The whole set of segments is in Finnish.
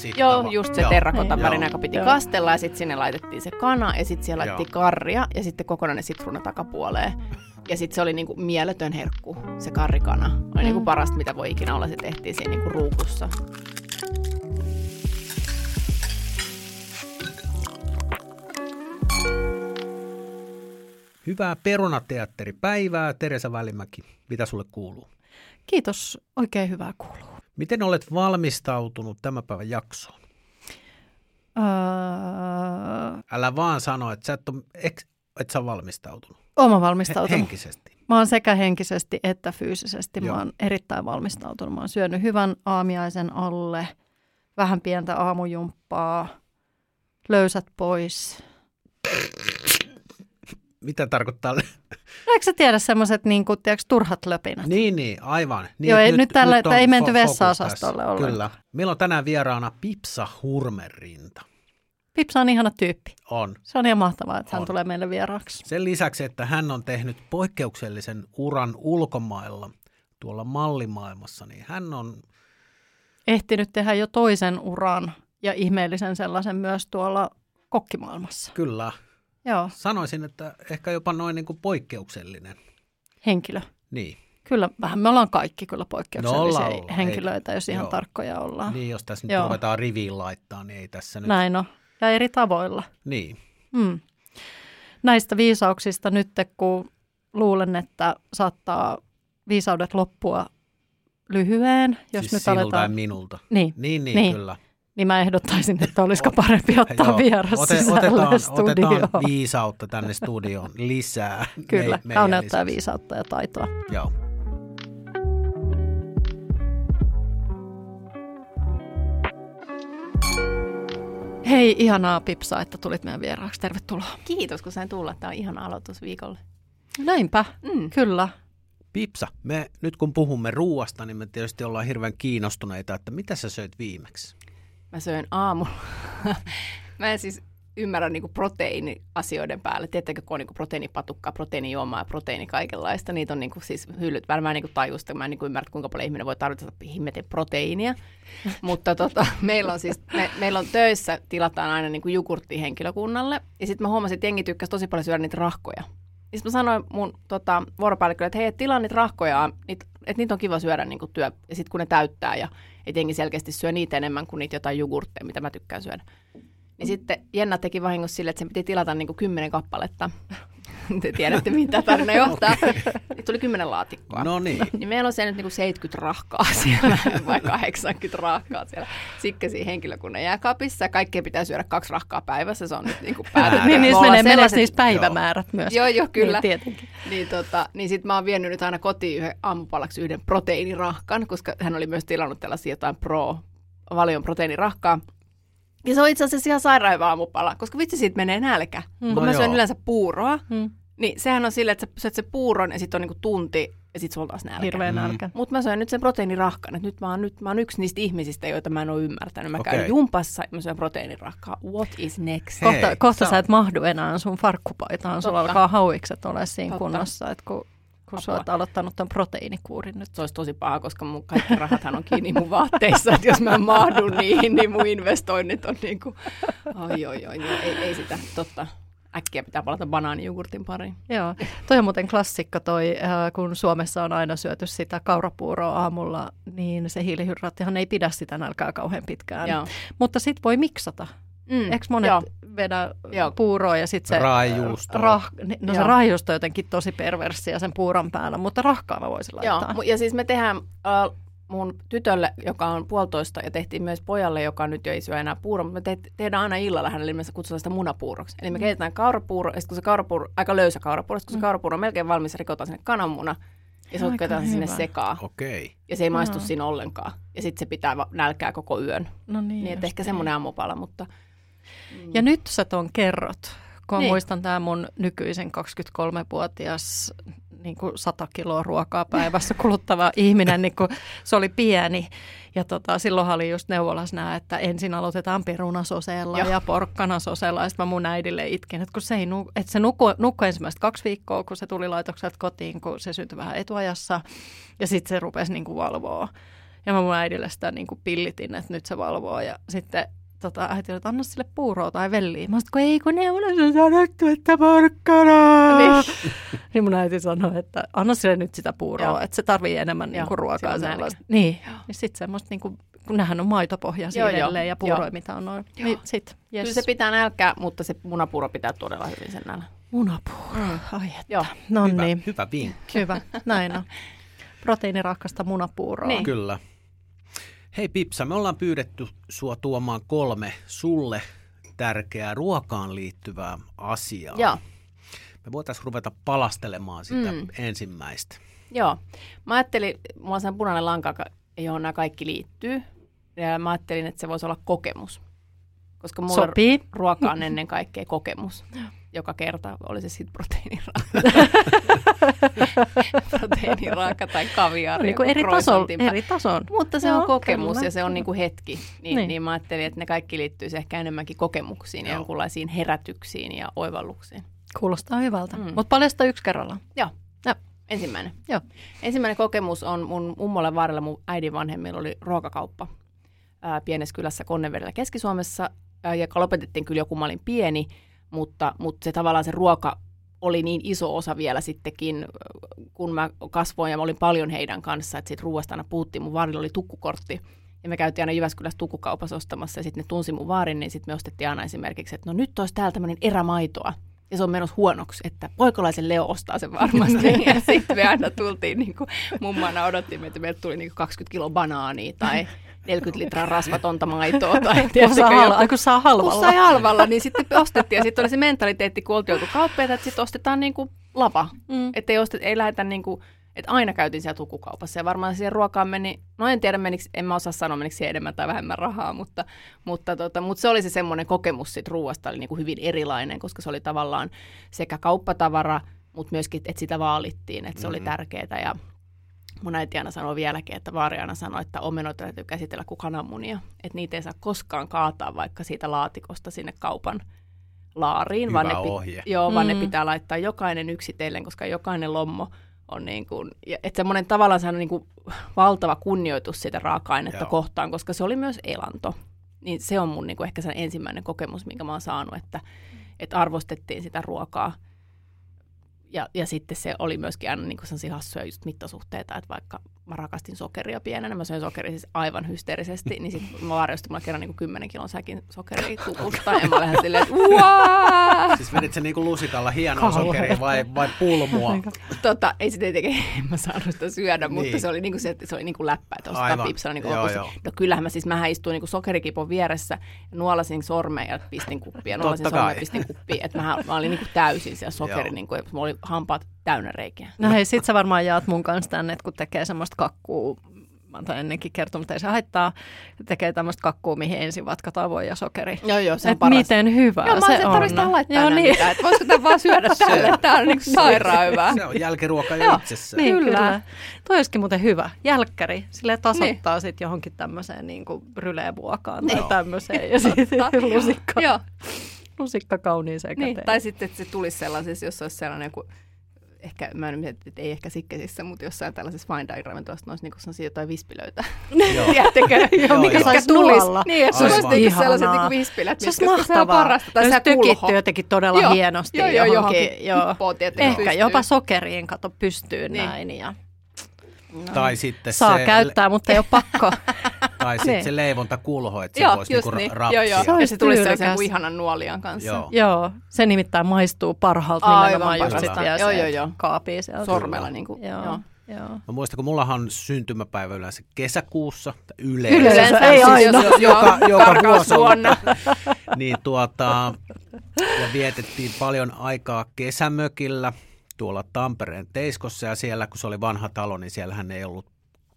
sitten Joo, just se Joo. joka piti Joo. kastella ja sitten sinne laitettiin se kana ja sitten siellä laitettiin Joo. karria ja sitten kokonainen sitruuna takapuoleen. Ja sitten se oli niinku mieletön herkku, se karrikana. Oli niinku Mm. parasta, mitä voi ikinä olla. Se tehtiin siinä niinku ruukussa. Hyvää perunateatteripäivää, Teresa Välimäki. Mitä sulle kuuluu? Kiitos, oikein hyvää kuuluu. Miten olet valmistautunut tämän päivän jaksoon? Öö, Älä vaan sano, että sä et, ole, et, et sä ole valmistautunut. He, valmistautunut. henkisesti. Mä oon sekä henkisesti että fyysisesti. Joo. Mä oon erittäin valmistautunut. Mä oon syönyt hyvän aamiaisen alle, vähän pientä aamujumppaa, löysät pois. Mitä tarkoittaa? No, Eikö sä tiedä semmoiset niin kuin, tiedätkö, turhat löpinät? niin, niin, aivan. Niin, Joo, ei nyt tällä- että on ei menty vessa-osastolle ollenkaan. Kyllä. Meillä on tänään vieraana Pipsa Hurmerinta. Pipsa on ihana tyyppi. On. Se on ihan mahtavaa, että hän On. tulee meille vieraaksi. Sen lisäksi, että hän on tehnyt poikkeuksellisen uran ulkomailla tuolla mallimaailmassa, niin hän on, Ehtinyt tehdä jo toisen uran ja ihmeellisen sellaisen myös tuolla kokkimaailmassa. kyllä, Joo, sanoisin, että ehkä jopa noin niin kuin poikkeuksellinen. henkilö. Niin. Kyllä, vähän me ollaan kaikki kyllä poikkeuksellisia No ollaan, henkilöitä, jos ihan Joo. tarkkoja ollaan. Niin, jos tässä nyt Joo. ruvetaan riviin laittaa, niin ei tässä nyt. Näin on. Ja eri tavoilla. Niin. Mm. Näistä viisauksista nyt, kun luulen, että saattaa viisaudet loppua lyhyen, jos siis nyt sinulta ja aletaan... minulta. Niin, Niin, niin, Niin. kyllä. Niin mä ehdottaisin, että olisiko parempi ottaa Joo. vieras Ote- sisälle otetaan, studioon. otetaan viisautta tänne studioon lisää. Kyllä, me- kauneutta viisautta ja taitoa. Joo. Hei, ihanaa Pipsa, että tulit meidän vieraaksi. Tervetuloa. Kiitos, kun sain tulla. Tämä on ihan aloitus viikolle. Näinpä, Mm. kyllä. Pipsa, me nyt kun puhumme ruuasta, niin me tietysti ollaan hirveän kiinnostuneita, että mitä sä söit viimeksi? Mä söin aamulla. mä en siis ymmärrä niinku proteiiniasioiden päälle. Tiedättekö, kun on niinku proteiinipatukkaa, proteiinijuomaa ja proteiini kaikenlaista. Niitä on niinku siis hyllyt. Mä en niinku tajua sitä, mä en niinku ymmärrä, kuinka paljon ihminen voi tarvita himmetin proteiinia. Mutta tota, meillä on siis, me, meillä on töissä, tilataan aina niinku jogurttia henkilökunnalle. Ja sitten mä huomasin, että jengi tykkäsi tosi paljon syödä niitä rahkoja. Ja sitten mä sanoin mun tota, vuoropäällikkölle, että hei, et tilaa niitä rahkoja, niitä, että niitä on kiva syödä niin kuin työ, ja sitten kun ne täyttää, ja et jengi selkeästi syö niitä enemmän kuin niitä jotain jogurtteja, mitä mä tykkään syödä. Niin sitten Jenna teki vahingossa sille, että sen piti tilata niin kuin kymmenen kappaletta. Te tiedätte, tämä tarina johtaa. Niin tuli kymmenen laatikkoa. No niin. Niin meillä on se nyt niinku 70 rahkaa siellä, vai 80 rahkaa siellä Sikkesi henkilökunnan jääkaapissa. Kaikkea pitää syödä kaksi rahkaa päivässä, se on nyt niinku päätetty. Niin, Me niissä ollaan menee, sellaiset- niissä päivämäärät myös. Joo, joo, kyllä. Niin, tietenkin. Niin, tota, niin sit mä oon vienyt nyt aina kotiin yhden aamupalaksi yhden proteiinirahkan, koska hän oli myös tilannut tällaisia jotain pro valion proteiinirahkaa. Ja se on itse asiassa ihan sairaan aamupala, koska vitsi siitä menee nälkä. Mm. Mm. No Kun mä syön joo. yleensä puuroa, Mm. Niin sehän on silleen, että sä syöt se puuron ja sitten on niinku tunti ja sitten sulla on taas nälkä. Hirveä Mm. nälkä. Mutta mä söin nyt sen proteiinirahkan, että nyt mä, oon, nyt mä oon yksi niistä ihmisistä, joita mä en ole ymmärtänyt. Mä Okei. käyn jumpassa ja mä syön proteiinirahkaa. What is next? Hei, Kohta, kohta sä et mahdu enää sun farkkupaitaan. Sulla Totta. alkaa hauikset olla siinä Totta. kunnossa, että kun, kun sä oot aloittanut ton proteiinikuurin nyt. Se olisi tosi paha, koska mun kaikki rahathan on kiinni mun vaatteissa, että jos mä en mahdu niihin, niin mun investoinnit on niin kuin, oi oi oi, ei, ei sitä, totta. Äkkiä pitää palata banaanijogurtin pariin. Joo, toi on muuten klassikko toi, äh, kun Suomessa on aina syöty sitä kaurapuuroa aamulla, niin se hiilihydraattihan ei pidä sitä nälkää kauhean pitkään. Joo. Mutta sit voi miksata. Mm, Eikö monet joo. vedä Joo. puuroa ja sitten se... Raajuustoa. Rah, no se Joo. raajuusto on jotenkin tosi perversiä sen puuron päällä, mutta rahkaa mä voisin Joo, laittaa. mu- ja siis me tehdään äh, mun tytölle, joka on puolitoista, ja tehtiin myös pojalle, joka nyt jo ei syö enää puuroa, mutta me te- tehdään aina illalla hänelle, me kutsutaan sitä munapuuroksi. Eli me Mm. keitetään kaurapuuro, ja sitten kun se kaurapuuro, aika löysä kaurapuuro, kun se Mm. kaurapuuro on melkein valmis, rikotaan sinne kananmuna, ja se Aika otetaan sinne hyvä. sekaan. Okei. Ja se ei maistu Joo. siinä ollenkaan. Ja sitten se pitää va- nälkää koko yön. No niin, Niin, että ehkä semmoinen aamupala, mutta... Ja nyt sä ton kerrot, kun. Niin. muistan tämä mun nykyisen 23-vuotias niin kuin 100 kiloa ruokaa päivässä kuluttava ihminen, niin kun se oli pieni. Ja tota, silloinhan oli just neuvolassa nämä, että ensin aloitetaan perunasosella Joo. ja porkkanasosella. Ja sitten mä mun äidille itkin, että, kun se, ei nu, että se nukkui, nukkui ensimmäistä kaksi viikkoa, kun se tuli laitokselta kotiin, kun se syntyi vähän etuajassa. Ja sitten se rupesi niin kuin valvoa. Ja mä mun äidille sitä niin kuin pillitin, että nyt se valvoo. Ja sitten tota, äiti oli, että anna sille puuroa tai velliä. Mä sanoin, ei kun ne on sanottu, että porkkana. Niin. niin mun äiti sanoi, että anna sille nyt sitä puuroa, Joo. että se tarvii enemmän niin kuin ruokaa. silloin nälkä. Sellaista. Niin, ja sitten semmoista, niin kuin, kun nehän on maitopohjaisia Joo, joo. edelleen ja puuroja, Joo. mitä on noin. Joo. Niin sit, yes. Kyllä se pitää nälkää, mutta se munapuuro pitää todella hyvin sen nälän. Munapuuro. Mm. Ai että. Joo. No hyvä, niin, hyvä vinkki. hyvä. Näin on. Proteiinirakasta munapuuroa. Niin. Kyllä. Hei Pipsa, me ollaan pyydetty sua tuomaan kolme sulle tärkeää ruokaan liittyvää asiaa. Joo. Me voitaisiin ruveta palastelemaan sitä Mm. mm. ensimmäistä. Joo. Mä ajattelin, mulla on sellainen punainen lanka, johon nämä kaikki liittyy. Ja mä ajattelin, että se voisi olla kokemus. Koska mulla Sopii. ruoka on ennen kaikkea kokemus. Joka kerta, oli se sitten proteiiniraaka. proteiiniraaka tai kaviaari. Niin kuin eri, tason, eri tason. Mutta se Joo, on kokemus kyllä. ja se on niinku hetki. Niin, Niin. niin. niin mä ajattelin, että ne kaikki liittyisi ehkä enemmänkin kokemuksiin ja jonkunlaisiin herätyksiin ja oivalluksiin. Kuulostaa hyvältä. Mm. Mutta paljasta yksi kerrallaan. Joo. Joo. Ensimmäinen. Joo. Ensimmäinen kokemus on mun mummolle vaarella mun äidin vanhemmilla oli ruokakauppa ää, pienessä kylässä Konnevedellä Keski-Suomessa, joka lopetettiin kyllä joku, mä olin pieni, mutta, mutta se tavallaan se ruoka oli niin iso osa vielä sittenkin, kun mä kasvoin ja mä olin paljon heidän kanssa, että siitä ruoasta aina puhuttiin. Mun vaarilla oli tukkukortti ja me käytiin aina Jyväskylässä tukkukaupassa ostamassa ja sitten ne tunsi mun vaarin, niin sitten me ostettiin aina esimerkiksi, että no nyt olisi täällä tämmöinen erämaitoa. Ja se on menossa huonoksi, että poikolaisen Leo ostaa sen varmasti. ja sitten me aina tultiin, niin kuin mummana odottimme, että meiltä tuli niin kuin 20 kiloa banaania tai 40 litraa rasvatonta maitoa. Tai Kun tiedätkö, saa, joku- kun saa kun halvalla. sai halvalla, niin sitten ostettiin. Ja sitten oli se mentaliteetti, kun oltiin oltu kauppeita, että sitten ostetaan niin kuin lava. Mm. Että ei, ostet, ei lähdetä niin kuin, että aina käytiin siellä tukukaupassa ja varmaan siihen ruokaan meni, no en tiedä menikö, en mä osaa sanoa menikö siihen enemmän tai vähemmän rahaa, mutta, mutta, tota, mutta se oli se semmoinen kokemus siitä ruoasta oli niin kuin hyvin erilainen, koska se oli tavallaan sekä kauppatavara, mutta myöskin, että sitä vaalittiin, että se oli Mhm. tärkeää ja mun äiti aina sanoi vieläkin, että vaari aina sanoi, että omenoita täytyy käsitellä kuin kananmunia, että niitä ei saa koskaan kaataa vaikka siitä laatikosta sinne kaupan laariin, Hyvä vaan, ne, ohje. joo, vaan Mm. ne pitää laittaa jokainen yksitellen, koska jokainen lommo on niin kuin, ja, että semmoinen tavallaan sellainen niin kuin valtava kunnioitus sitä raaka-ainetta Joo. kohtaan, koska se oli myös elanto. Niin se on mun niin kuin ehkä se ensimmäinen kokemus, minkä mä oon saanut, että, että arvostettiin sitä ruokaa. Ja, ja sitten se oli myöskin aina niin kuin sellaisia hassuja just mittasuhteita, että vaikka mä rakastin sokeria pienenä, mä söin sokeria siis aivan hysteerisesti, niin sitten mä varjosti mulla kerran niin kuin 10 kilon säkin sokeria tukusta, ja mä lähdin silleen, että uaa! Siis vedit se niinku lusikalla hienoa Kauhea. sokeria vai, vai pulmua? Tota, ei se tietenkin, en mä saanut sitä syödä, niin. mutta Niin. se oli niinku se, että se oli niinku läppä, että Aivan. pipsana niinku Joo, lopussa. joo. No kyllähän mä siis, mähän istuin niinku sokerikipon vieressä, nuolasin sormen ja pistin kuppia, nuolasin kai. ja pistin kuppia, että mähän, mä olin niinku täysin siellä sokeri, Joo. niinku, mulla oli hampaat täynnä reikiä. No hei, sit sä varmaan jaat mun kanssa tänne, että kun tekee semmoista kakkuu, mä oon ennenkin kertonut, mutta ei se haittaa, tekee tämmöistä kakkuu, mihin ensin vatkataan voi ja sokeri. Joo, joo, se on Et paras. miten hyvää Joo, mä se on. tarvitsisi laittaa Joo, niin. mitään, että voisiko tämän vaan syödä tälle, tää on niinku sairaan hyvää. Se on jälkiruoka jo Joo. itsessään. Niin, Kyllä. kyllä. Toi olisikin muuten hyvä. Jälkkäri. Sille tasoittaa niin. sitten johonkin tämmöiseen niin kuin rylevuokaan tai Joo. tämmöiseen. Ja sitten lusikka, Joo, lusikka kauniiseen niin. käteen. Tai sitten, että se tulisi sellaisessa, jos olisi sellainen joku ehkä, mä en mieti, että ei ehkä sikkesissä, mutta jossain tällaisessa fine dining ravintolassa ne olisi niinku sellaisia jotain vispilöitä. Joo. Tiedättekö? Joo, mikä tulisi. nuolla. Niin, että se Aivan. olisi niinku sellaiset niinku vispilät, se olisi mitkä- koska mahtavaa. Se on parasta. Tai se tökitty jotenkin todella Joo. hienosti Joo, joo, johonkin. johonkin joo. hippoon, tietenkin Ehkä pystyy. jopa sokeriin kato pystyyn Niin. näin. Ja Tai sitten saa se, käyttää, mutta ei ole pakko. Tai sitten Niin. se leivontakulho, että se Joo, voisi niinku niin. rapsia. Joo, joo. Se se tulisi sellaisen kuin ihanan nuolian kanssa. Joo. Joo, se nimittäin maistuu parhaalta Aivan nimenomaan just parhaalta. sit vielä Joo, se joo, joo. kaapii sieltä. Sormella niin kuin, Joo, joo. joo. Mä muistan, kun mullahan on syntymäpäivä yleensä kesäkuussa, tai yleensä, Yleensä, ei siis aina. jos- joka, joka vuosi on, karkausvuonna. niin tuota, ja vietettiin paljon aikaa kesämökillä tuolla Tampereen Teiskossa ja siellä, kun se oli vanha talo, niin siellähän ei ollut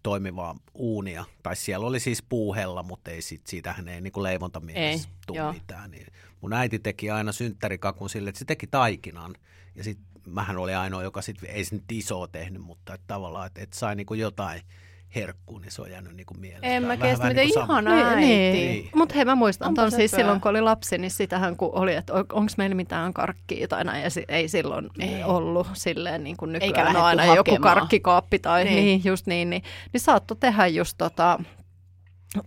toimivaa uunia. Tai siellä oli siis puuhella, mutta ei sit, siitähän ei niin leivontamielessä Ei, tule joo. mitään. Niin mun äiti teki aina synttärikakun sille, että se teki taikinan. Ja sitten mähän oli ainoa, joka sit, ei se nyt isoa tehnyt, mutta et tavallaan, että et sai niin jotain herkku, niin se on jäänyt niin kuin mieleen. En mä Vähän- kestä, miten niin sama. ihana äiti. Niin. Mutta hei, mä muistan ton se siis pöä. silloin, kun oli lapsi, niin sitähän kun oli, että onko meillä mitään karkkia tai näin, ja si- ei silloin Ei. ei. ollut silleen niin kuin Eikä nykyään on lähdetty aina joku hakemaan. karkkikaappi tai Niin. niin, niin just niin, niin, niin saattoi tehdä just tota,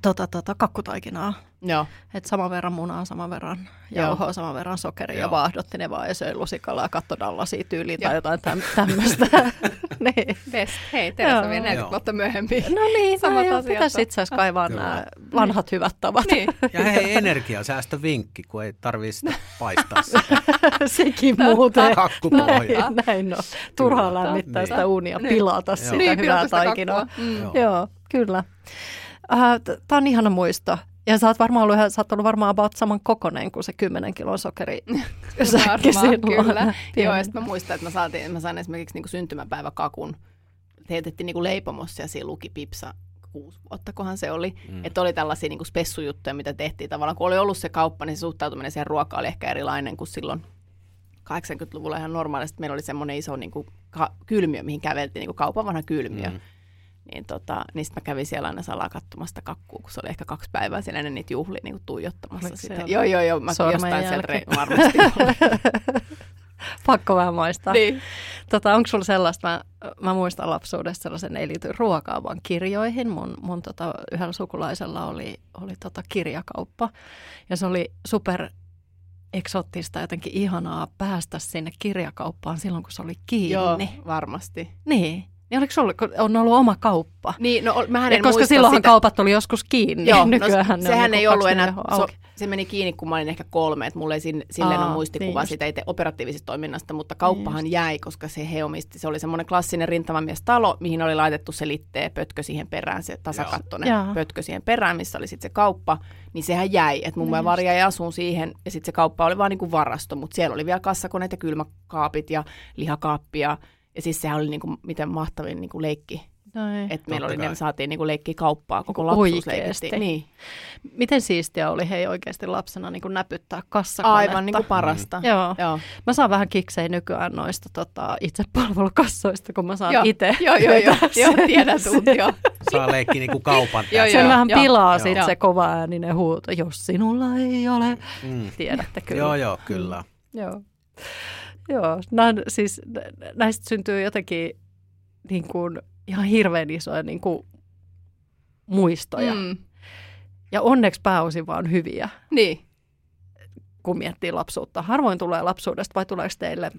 tota, tota, kakkutaikinaa. Joo. Et saman verran munaa, saman verran jauhoa, saman verran sokeria Joo. ja vaahdotti ne vaan ja söi lusikalla ja katsoi Dallasia tyyliin Joo. tai jotain täm, tämmöistä. niin. Best. Hei, Teresa vielä 40 Joo. vuotta myöhemmin. No niin, Samat no, asiat pitäisi itse asiassa kaivaa nämä vanhat hyvät tavat. Niin. Ja hei, energiasäästövinkki, kun ei tarvii sitä paistaa sitä Sekin muuten. kakkupohjaa. Näin, näin on. Turhaa lämmittää Niin. sitä unia, Niin. pilata Joo. sitä Niin, hyvää taikinaa. Mm. Joo. Joo, kyllä. Uh, Tämä on ihana muisto. Ja sä oot varmaan ollut, ihan- sä oot ollut varmaan about saman kokonen kuin se 10 kilon sokeri. Varmaan, kyllä. Joo, ja sitten mä muistan, että mä, saatiin, mä sain esimerkiksi niin syntymäpäiväkakun. Teetettiin niin leipomossa ja siinä luki Pipsa kuusi vuotta, kohan se oli. Mm. Että oli tällaisia niin spessujuttuja, mitä tehtiin tavallaan. Kun oli ollut se kauppa, niin se suhtautuminen siihen ruokaan oli ehkä erilainen kuin silloin 80-luvulla ihan normaalisti. Meillä oli semmoinen iso niin kuin, ka- kylmiö, mihin käveltiin, niin kuin kaupan vanha kylmiö. Mm. Niin, tota, niin sitten mä kävin siellä aina salaa katsomasta kakkua, kun se oli ehkä kaksi päivää siellä ennen niitä juhlia niin tuijottamassa. Oliko Sitä. Joo, joo, joo. Mä jostain sieltä re- varmasti. Pakko vähän maistaa. niin. Tota, onko sulla sellaista, mä, mä muistan lapsuudesta sellaisen, ei liity ruokaan, vaan kirjoihin. Mun, mun tota, yhdellä sukulaisella oli, oli tota kirjakauppa ja se oli super eksottista, jotenkin ihanaa päästä sinne kirjakauppaan silloin, kun se oli kiinni. Joo, varmasti. Niin. Niin oliko sulla, on ollut oma kauppa? Niin, no mähän Ja en koska silloinhan sitä. kaupat oli joskus kiinni. Joo, no, Nykyäänhän ne on sehän niinku ei ollut enää, 24 so, se meni kiinni, kun mä olin ehkä kolme, että mulla ei sin, silleen Aa, ole muistikuva niin siitä itse operatiivisesta toiminnasta, mutta kauppahan Niin jäi, koska se he omisti, se oli semmoinen klassinen rintamamiestalo, mihin oli laitettu se litteä pötkö siihen perään, se tasakattoinen Joo. pötkö siihen perään, missä oli sitten se kauppa, niin sehän jäi, että mun Niin niin Vari jäi asuun siihen, ja sitten se kauppa oli vaan niinku varasto, mutta siellä oli vielä kassakoneet ja kylmäkaapit ja lihakaappi ja ja siis sehän oli niinku, miten mahtavin niinku leikki, Noin. että meillä Totta oli, ne saatiin niinku leikkiä kauppaa, koko Niinku lapsuus leikittiin. Niin. Miten siistiä oli hei oikeasti lapsena niin kuin näpyttää kassakonetta? Aivan niin kuin parasta. Joo. Joo. Mä saan vähän kiksejä nykyään noista tota, itsepalvelukassoista, kun mä saan Joo. itse. Joo, joo, joo, joo, tuut, joo. Saa leikkiä niin kuin kaupan Joo, tässä. Sen joo. vähän pilaa Joo. sit Joo. se kova ääninen huuto, jos sinulla ei ole. Mm. Tiedätte kyllä. Joo, joo, kyllä. Joo. Joo, on siis, nä- näistä syntyy jotenkin niin kuin, ihan hirveän isoja niin kuin, muistoja. Mm. Ja onneksi pääosin vaan hyviä, Niin. kun miettii lapsuutta. Harvoin tulee lapsuudesta, vai tuleeko teille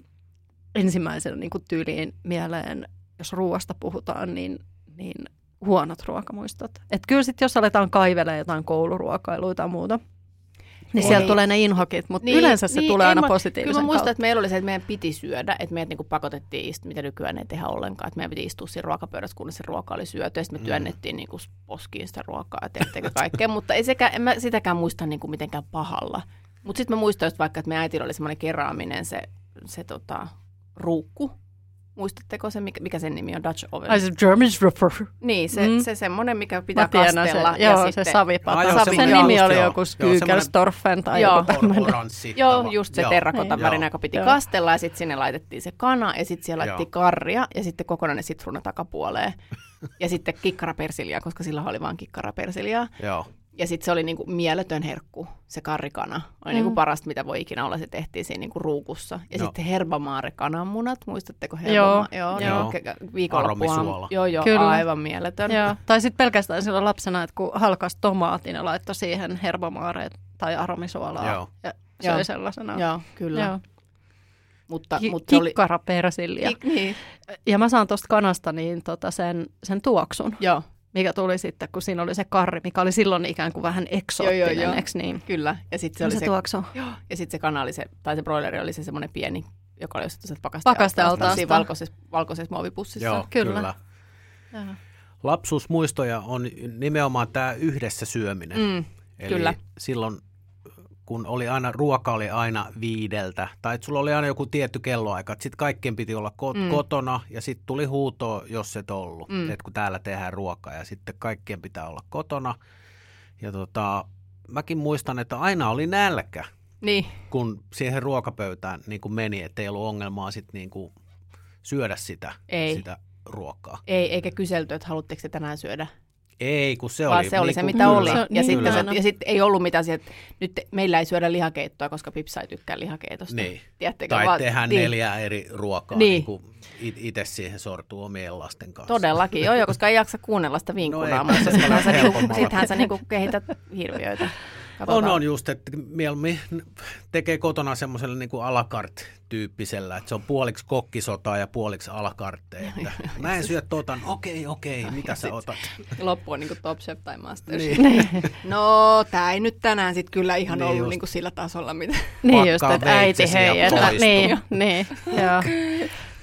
ensimmäisenä niin kuin tyyliin mieleen, jos ruoasta puhutaan, niin, niin huonot ruokamuistot. Et kyllä sitten, jos aletaan kaivelemaan jotain kouluruokailuita tai muuta, niin Ei. sieltä tulee ne inhokit, mutta niin, yleensä se niin, tulee aina mä- positiivisen Kyllä mä muistan, kautta. että meillä oli se, että meidän piti syödä, että meidät niinku pakotettiin istua, mitä nykyään ei tehdä ollenkaan, että meidän piti istua siinä ruokapöydässä, kunnes se ruoka oli syöty, ja sitten me Mm. työnnettiin niinku poskiin sitä ruokaa ja kaikkea, mutta ei sekä, en mä sitäkään muista niinku mitenkään pahalla. Mutta sitten mä muistan just vaikka, että meidän äitillä oli semmoinen keraaminen se, se tota, ruukku, Muistatteko se, mikä, mikä sen nimi on, Dutch Oven? Ai se German Ripper. Niin, se, Mm. se semmoinen, mikä pitää Mä tiedän kastella. sen. Joo, ja se sitten, savipata. Ah, joo, sen semmoinen nimi oli joo. joku Joo, Skykelstorfen tai Joo. joku tämmöinen. Joo, just se Joo. terrakotan Joo. värinen, joka piti Joo. kastella ja sitten sinne laitettiin se kana ja sitten siellä laitettiin Joo. karria ja sitten kokonainen sitruuna takapuoleen. ja sitten kikkarapersiliaa, koska sillä oli vain kikkarapersiliaa. Joo. Ja sitten se oli niinku mieletön herkku, se karrikana. Oli Mm. niinku parasta, mitä voi ikinä olla. Se tehtiin siinä niinku ruukussa. Ja Joo. sitten herbamaare kananmunat, muistatteko Joo. herbama? joo. Joo. Ke- Viikonloppuhan. Joo, joo, Kyllä. aivan mieletön. Joo. Tai sitten pelkästään silloin lapsena, että kun halkas tomaatin ja laittoi siihen herbamaareet tai aromisuolaa Joo. ja söi Joo. sellaisena. Joo, kyllä. Joo. Mutta, Ki- mutta se oli... kikkarapersilja. Kik, niin, Ja mä saan tuosta kanasta niin tota sen, sen tuoksun, joo, mikä tuli sitten, kun siinä oli se karri, mikä oli silloin ikään kuin vähän eksoottinen, Joo, joo, joo. eks niin? kyllä. Ja sitten se Se, oli se, se, tuoksu. Joo, ja sitten se kana oli se, tai se broileri oli se semmoinen pieni, joka oli ostettu sieltä Pakastealtaasta. pakastealtaasta. Siinä valkoisessa, valkoisessa muovipussissa. Joo, Kyllä. kyllä. Lapsuusmuistoja on nimenomaan tämä yhdessä syöminen. Mm, Eli kyllä. silloin, kun oli aina, ruoka oli aina viideltä, tai että sulla oli aina joku tietty kelloaika, että sitten kaikkien piti olla ko- Mm. kotona, ja sitten tuli huuto, jos et ollut, Mm. että kun täällä tehdään ruokaa, ja sitten kaikkien pitää olla kotona. Ja tota, mäkin muistan, että aina oli nälkä, Niin, kun siihen ruokapöytään niin kuin meni, että ei ollut ongelmaa sitten niin syödä sitä, Ei. sitä ruokaa. Ei, eikä kyselty, että haluatteko te tänään syödä Ei, kun se vaan oli... se oli se, niinku- mitä kyllä. oli. Se ja niin, sitten se, ja sit ei ollut mitään sieltä, että nyt meillä ei syödä lihakeittoa, koska Pipsa ei tykkää lihakeitosta. Niin. Tiedättekö, Tai vaan- tehdään niin. neljää eri ruokaa, Niin. niin. kuin itse siihen sortuu omien lasten kanssa. Todellakin, joo, joo, koska ei jaksa kuunnella sitä No vinkunaa, ei, mutta se sittenhän sä, on niinku, sittenhän sä niinku kehität hirviöitä. On, Katsotaan. on just, että mieluummin tekee kotona semmoisella niin kuin alakart-tyyppisellä, että se on puoliksi kokkisotaa ja puoliksi alakartteja. Että mä en syö no okei, okei, mitä sä otat? Loppu on niinku Top Chef tai Masters. Niin. No, tää ei nyt tänään sit kyllä ihan Niin ollut just. niinku sillä tasolla, mitä... Niin just, että äiti hei, että niin, niin, joo.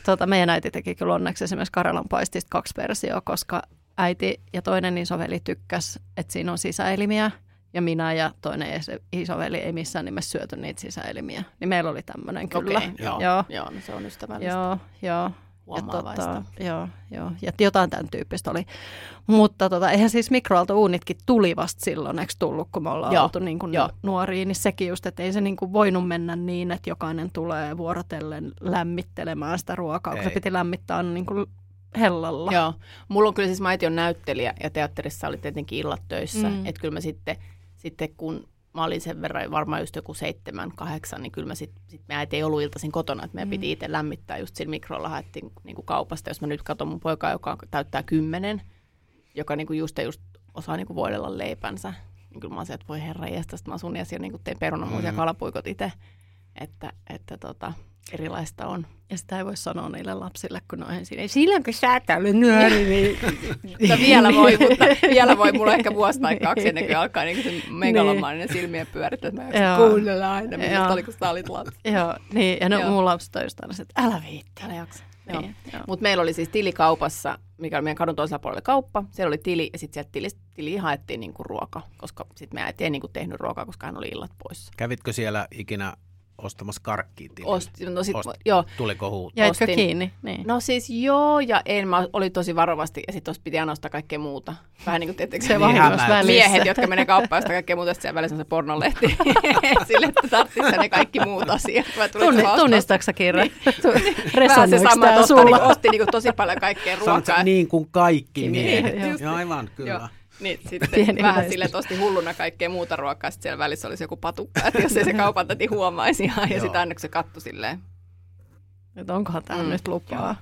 Tota, meidän äiti teki kyllä onneksi esimerkiksi Karjalan paistista kaksi versioa, koska äiti ja toinen isoveli tykkäs, että siinä on sisäelimiä ja minä ja toinen is- isoveli ei missään nimessä syöty niitä sisäelimiä. Niin meillä oli tämmöinen kyllä. Okei, joo. joo. Joo, no se on ystävällistä. Joo, joo. Ja Huomaavaista. joo, joo. Ja jotain tämän tyyppistä oli. Mutta tota, eihän siis mikroaaltouunitkin tuli vasta silloin, eikö tullut, kun me ollaan Joo, oltu niin kuin nuoria, niin sekin just, että ei se niin kuin voinut mennä niin, että jokainen tulee vuorotellen lämmittelemään sitä ruokaa, kun se Ei. piti lämmittää niin kuin hellalla. Joo. Mulla on kyllä siis, mä on näyttelijä ja teatterissa oli tietenkin illat töissä. Mm. Että kyllä mä sitten, sitten kun mä olin sen verran varmaan just joku seitsemän, kahdeksan, niin kyllä mä sitten, sit me äiti ei ollut iltaisin kotona, että meidän Mm. piti itse lämmittää just sillä mikrolla haettiin niin kuin kaupasta. Jos mä nyt katson mun poikaa, joka täyttää kymmenen, joka niin kuin just ja just osaa niin kuin voidella leipänsä, niin kyllä mä oon että voi herra jästä, mä asun ja siellä niin kuin teen perunamuusia Mm. kalapuikot itse, että, että tota, erilaista on. Ja sitä ei voi sanoa niille lapsille, kun ne on ensin, ei silloin kun sä et ollut nuori, niin... No vielä voi, mutta vielä voi mulla ehkä vuosi tai kaksi ennen kuin alkaa niin se megalomaaninen silmien pyöritys, että mä kuunnella aina, mitä Joo. oli, kun sä olit lapsi. Joo, niin, ja Joo. mun lapset on just aina se, että älä viitti. Älä jaksa. Niin. Mutta meillä oli siis tili kaupassa, mikä oli meidän kadun toisella puolella kauppa. Siellä oli tili ja sitten sieltä tilistä, tiliin haettiin niinku ruoka, koska sitten me äiti ei niinku tehnyt ruokaa, koska hän oli illat poissa. Kävitkö siellä ikinä ostamassa karkkia tilille? Osti, no sit, Ost- joo, Tuliko huuto? Jäitkö ostin- kiinni? Niin. No siis joo ja en, mä olin tosi varovasti ja sitten piti aina ostaa kaikkea muuta. Vähän niin kuin tietenkin Se Niin vahingossa miehet, jotka menee kauppaan ja kaikkea muuta, sitten siellä välissä on se pornolehti. Sille, että tarvitsisi ne kaikki muut asiat. Tunni, Kirre? Vähän se Resonoiko sama, tämä että sulla? osti, osti niin tosi paljon kaikkea ruokaa. niin kuin kaikki Niin, miehet. just Joo, aivan, kyllä. Joo. Niin, sitten Pieni vähän yleistys. sille, että osti hulluna kaikkea muuta ruokaa, sitten siellä välissä olisi joku patukka, että jos ei se kaupan täti huomaisi ihan, ja sitten aina kun se kattu silleen. Että onkohan tämä Mm, nyt lupaa?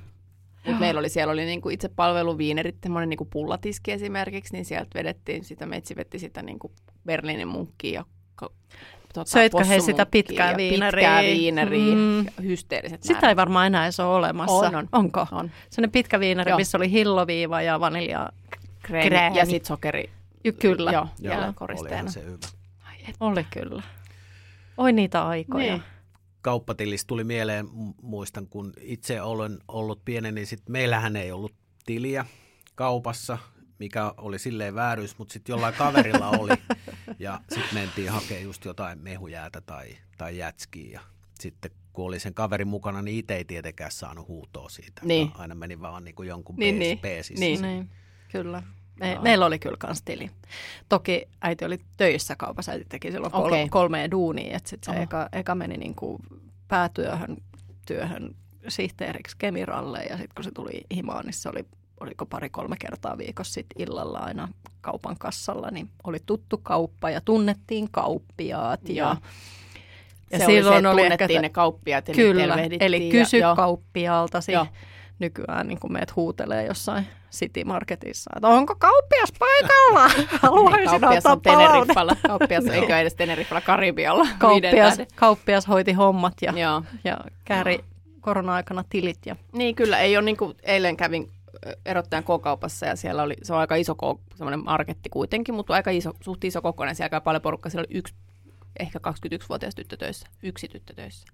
Mutta meillä oli siellä oli niinku itse palveluviinerit, semmoinen niinku pullatiski esimerkiksi, niin sieltä vedettiin sitä, meitsi vetti sitä niinku Berliinin munkkia ja ka- tota, Söitkö he sitä pitkää viineriä? Pitkää viineriä, Mm. hysteeriset Sitä ei varmaan enää edes ole olemassa. On, on. Onko? on. Sellainen pitkä viinari, Joo. missä oli hilloviiva ja vanilja. Kreemi, Kräämi. ja sitten sokeri. Ky- Kyllä. Joo, Joo, joo koristeena. se hyvä. Oli kyllä. Oi niitä aikoja. Niin. Kauppatilistä tuli mieleen, mu- muistan kun itse olen ollut pienen, niin sit meillähän ei ollut tiliä kaupassa, mikä oli silleen vääryys, mutta sitten jollain kaverilla oli. Ja sitten mentiin hakemaan just jotain mehujäätä tai, tai jätskiä. Ja sitten kun oli sen kaverin mukana, niin itse ei tietenkään saanut huutoa siitä. Niin. Aina meni vaan niin kuin jonkun Niin, niin, niin. peesissä. Niin. Niin, kyllä. Me, Joo. meillä oli kyllä kans tili. Toki äiti oli töissä kaupassa, äiti teki silloin kol, Okei. kolmea duunia, että sitten se Oho. eka, eka meni niinku päätyöhön työhön sihteeriksi Kemiralle ja sitten kun se tuli himaan, niin se oli oliko pari-kolme kertaa viikossa sit illalla aina kaupan kassalla, niin oli tuttu kauppa ja tunnettiin kauppiaat. Joo. Ja, Ja se oli se, että tunnettiin ne kauppiaat ja niitä Kyllä, eli ja- kysy kauppialtasi. Joo. Nykyään niin kun meet huutelee jossain City Marketissa, että onko kauppias paikalla? Haluaisin Kauppias ottaa on. Teneriffalla. Kauppias eikä edes Teneriffalla Karibialla. Kauppias, kauppias hoiti hommat ja, Joo. ja kääri korona-aikana tilit. Ja, Niin kyllä, ei ole niin kuin eilen kävin erottajan K-kaupassa ja siellä oli, se on aika iso semmoinen marketti kuitenkin, mutta aika iso, suht iso kokoinen, siellä käy paljon porukkaa, siellä oli yksi, ehkä 21-vuotias tyttö töissä, yksi tyttö töissä.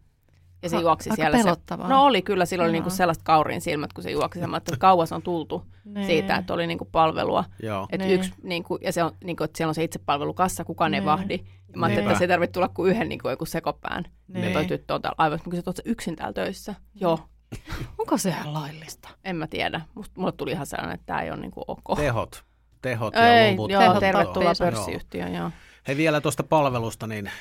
Ja se Ha- juoksi aika siellä. pelottavaa. Se, no oli kyllä, sillä oli Joo. niinku sellaiset kaurin silmät, kun se juoksi. Mä ajattelin, että kauas on tultu Nee. siitä, että oli niinku palvelua. Joo. Et Niin. yksi, niinku, ja se on, niinku, että siellä on se itsepalvelukassa, kukaan ei Niin. vahdi. Ja mä ajattelin, että se ei tarvitse tulla kuin yhden niinku, joku sekopään. Niin. Ja toi tyttö on täällä aivan, mä kysyin, että yksin täällä töissä? Joo, Onko se ihan laillista? en mä tiedä. Musta, mulle tuli ihan sellainen, että tämä ei ole niinku ok. Tehot. Tehot ja Ei, luvut. joo, tervetuloa pörssiyhtiöön, joo. Hei vielä tuosta palvelusta, niin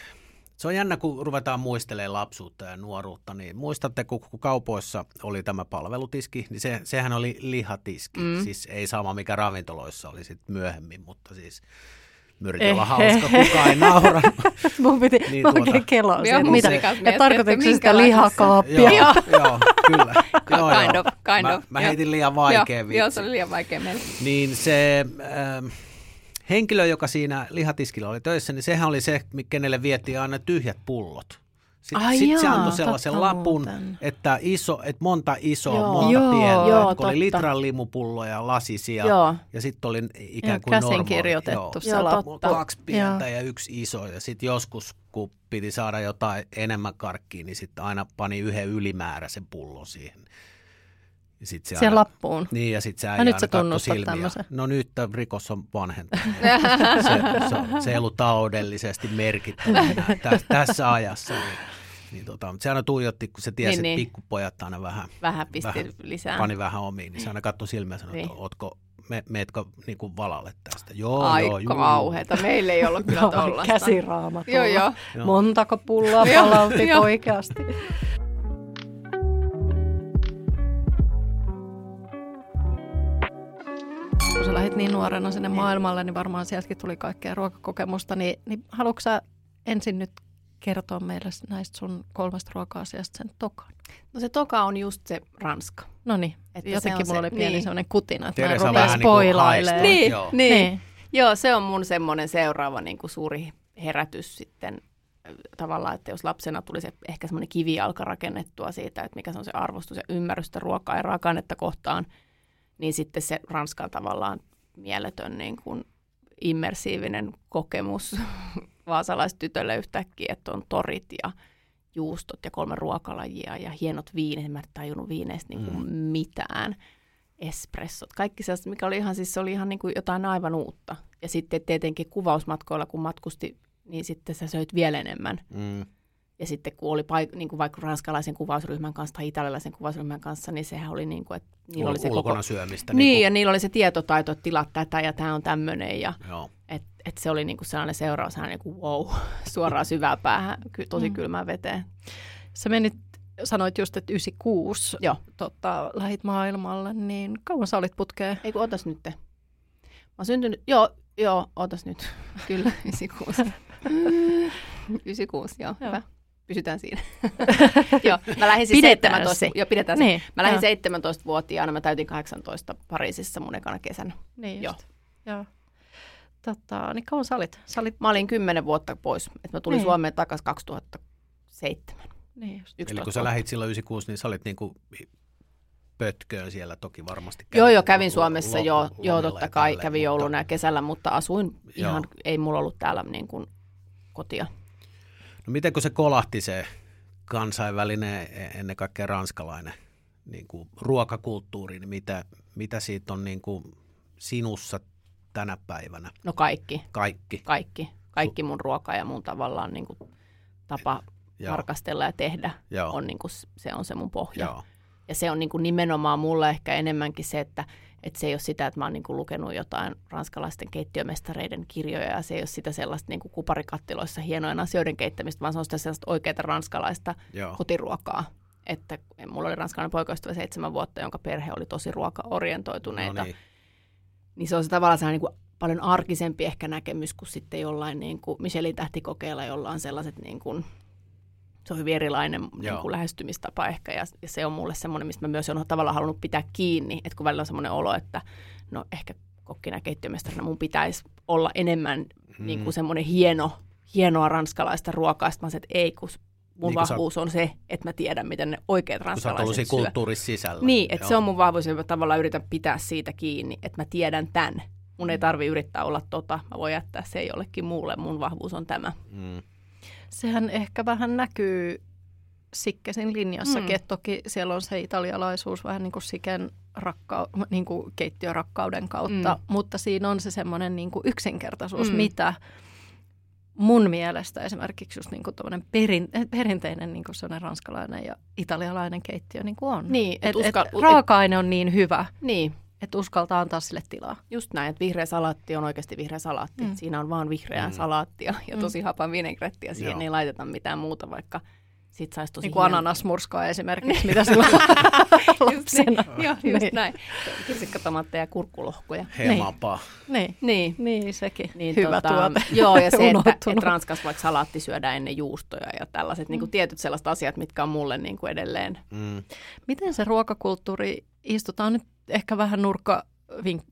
Se on jännä, kun ruvetaan muistelemaan lapsuutta ja nuoruutta, niin muistatte, kun kaupoissa oli tämä palvelutiski, niin se, sehän oli lihatiski. Mm. Siis ei sama, mikä ravintoloissa oli sitten myöhemmin, mutta siis Mä yritin olla hauska, kukaan ei naura. Mun piti Niin, mä tuota- oikein kelaa Joo, sen, mitä, miettiä, tarkoitatko sitä lihakaappia? Joo, joo, kyllä. Joo, Kind joo. of, kind mä, of, mä heitin liian vaikean joo, se oli liian vaikea meille. Niin se ähm, henkilö, joka siinä lihatiskillä oli töissä, niin sehän oli se, kenelle vietiin aina tyhjät pullot. Sitten sit se antoi sellaisen lapun, muuten. että, iso, että monta isoa, Joo. monta Joo, pientä. joo, että oli litran limupulloja, lasisia Joo. ja sitten oli ikään Joo, kuin normaali. kirjoitettu se Joo, lappu. totta. Kaksi pientä ja yksi iso. Ja sitten joskus, kun piti saada jotain enemmän karkkia, niin sitten aina pani yhden ylimääräisen pullon siihen. Ja sit se Siihen aina- lappuun. niin, ja sitten se äijä nyt sä tunnustat silmiä. tämmösen. No nyt tämä rikos on vanhentunut. se, se, se ei ollut taloudellisesti merkittävä enää tä, tässä ajassa. Niin, niin tota, mutta se aina tuijotti, kun se tiesi, Niin, niin, niin. että pikkupojat aina vähän, Vähän pisti Vähän lisää. pani vähän omiin, niin se aina katsoi silmiä ja sanoi, että Niin. ootko, me, meetkö niin kuin valalle tästä? Joo, Ai joo, juu, kauheeta. Meillä ei ollut kyllä Joo, tollasta. Käsiraamatulla. Joo, joo. Montako pulloa palautit joo. oikeasti? Kun sä lähdit niin nuorena sinne maailmalle, niin varmaan sieltäkin tuli kaikkea ruokakokemusta. Niin, niin haluatko sä ensin nyt kertoa meille näistä sun kolmesta ruoka-asiasta sen tokan? No se toka on just se Ranska. No niin, Että jotenkin se on mulla se- oli pieni niin. sellainen kutina, että mä en Teresa rupea vähän niin spoilailemaan. Niin, Joo. niin. niin. Joo, se on mun semmoinen seuraava niin kuin suuri herätys sitten tavallaan, että jos lapsena tuli se ehkä semmoinen kivijalka rakennettua siitä, että mikä se on se arvostus ja ymmärrys sitä ruokaa ja rakennetta kohtaan, niin sitten se Ranskan tavallaan mieletön niin kuin immersiivinen kokemus vaasalaistytölle yhtäkkiä, että on torit ja juustot ja kolme ruokalajia ja hienot viinit. Mä en tajunnut viineistä niin kuin Mm. mitään. Espressot, kaikki sellaiset, mikä oli ihan, siis se oli ihan niin kuin jotain aivan uutta. Ja sitten tietenkin kuvausmatkoilla, kun matkusti, niin sitten sä söit vielä enemmän. Mm. Ja sitten kun oli paik- niin kuin vaikka ranskalaisen kuvausryhmän kanssa tai italialaisen kuvausryhmän kanssa, niin sehän oli niin kuin, että niillä oli se koko... syömistä. Niin, kuin- ja niillä oli se tietotaito, että tilat tätä ja tämä on tämmöinen. Ja Joo. et, et se oli niinku sellainen seuraus, sellainen niin kuin wow, suoraan syvää päähän, ky- tosi Mm. kylmään veteen. Sä menit, sanoit just, että 96 Joo. tota, lähit maailmalle, niin kauan sä olit putkeen? Ei kun otas nyt. Mä oon syntynyt, joo, joo, otas nyt. Kyllä, 96. 96, joo, Joo. hyvä. Pysytään siinä. joo, mä lähdin siis Pidetään 17, se. joo, pidetään se. Niin, Mä lähdin joo. 17-vuotiaana, mä täytin 18 Pariisissa mun ekana kesänä. Niin Joo. just. Joo. Tota, niin kauan sä olit? Sä olit Mä olin 10 vuotta pois, että mä tulin Niin. Suomeen takaisin 2007. niin just. 11 Eli kun sä lähit silloin 96, niin sä olit niinku pötköön siellä toki varmasti. Joo, kävit joo, kävin Suomessa, lo- joo, joo, ja totta kai tälleen, kävin mutta- jouluna ja kesällä, mutta asuin ihan, Joo. ei mulla ollut täällä niin kuin kotia. No miten kun se kolahti se kansainvälinen, e- ennen kaikkea ranskalainen niin kuin ruokakulttuuri, niin mitä, mitä siitä on niin kuin sinussa tänä päivänä? No kaikki, Kaikki. kaikki, kaikki mun ruoka ja mun tavallaan niin kuin tapa Joo, tarkastella ja tehdä joo, on niin kuin, se on se mun pohja. joo. Ja se on niin kuin nimenomaan mulle ehkä enemmänkin se, että, että se ei ole sitä, että mä oon niin kuin lukenut jotain ranskalaisten keittiömestareiden kirjoja ja se ei ole sitä sellaista niin kuin kuparikattiloissa hienojen asioiden keittämistä, vaan se on sitä sellaista oikeaa ranskalaista joo. kotiruokaa. Että mulla oli ranskalainen poikaystävä seitsemän vuotta, jonka perhe oli tosi ruokaorientoituneita. No niin. niin. se on se tavallaan sellainen niin kuin paljon arkisempi ehkä näkemys kuin sitten jollain niin kuin Michelin tähtikokeilla, jolla on sellaiset niin kuin, se on hyvin erilainen niin kuin lähestymistapa ehkä ja, ja se on mulle semmoinen, mistä mä myös olen tavallaan halunnut pitää kiinni, että kun välillä on semmoinen olo, että no ehkä kokkina keittiömestarina mun pitäisi olla enemmän mm. niin kuin semmoinen hieno, hienoa ranskalaista ruokaa, sitten mä sanoin, että ei, kun mun Niin kuin sä- vahvuus on se, että mä tiedän, miten ne oikeat ranskalaiset syö. kulttuurissa sisällä. Niin, että se Joo. on mun vahvuus ja mä tavallaan yritän pitää siitä kiinni, että mä tiedän tämän. Mun ei tarvi yrittää olla tota, mä voin jättää se jollekin muulle, mun vahvuus on tämä. Mm. Sehän ehkä vähän näkyy Sikkesin linjassakin, Mm. että toki siellä on se italialaisuus vähän niin kuin Siken rakkau- niin kuin keittiörakkauden kautta, Mm. mutta siinä on se semmoinen niin kuin yksinkertaisuus, Mm. mitä mun mielestä esimerkiksi just niin kuin perin, perinteinen niin kuin ranskalainen ja italialainen keittiö niin kuin on. Niin, et et, et uskal- et- raaka-aine on niin hyvä, Niin, että uskaltaa antaa sille tilaa. Just näin, että vihreä salaatti on oikeasti vihreä salaatti. Mm. Siinä on vaan vihreää Mm. salaattia ja Mm. tosi hapan vinegrettiä. Siihen Joo. ei laiteta mitään muuta, vaikka sit saisi tosi Niin kuin ananasmurskaa esimerkiksi, mitä silloin Just niin, lapsena. joo, just Niin. näin. Kirsikkatomaatteja ja kurkkulohkoja. Hemapa. Niin, Niin. niin sekin. Niin, Hyvä tota, tuote. Joo, ja se, että, että Ranskassa vaikka salaatti syödään ennen juustoja ja tällaiset niin kuin tietyt sellaiset asiat, mitkä on mulle niin kuin edelleen. Mm. Miten se ruokakulttuuri, istutaan nyt ehkä vähän nurkka,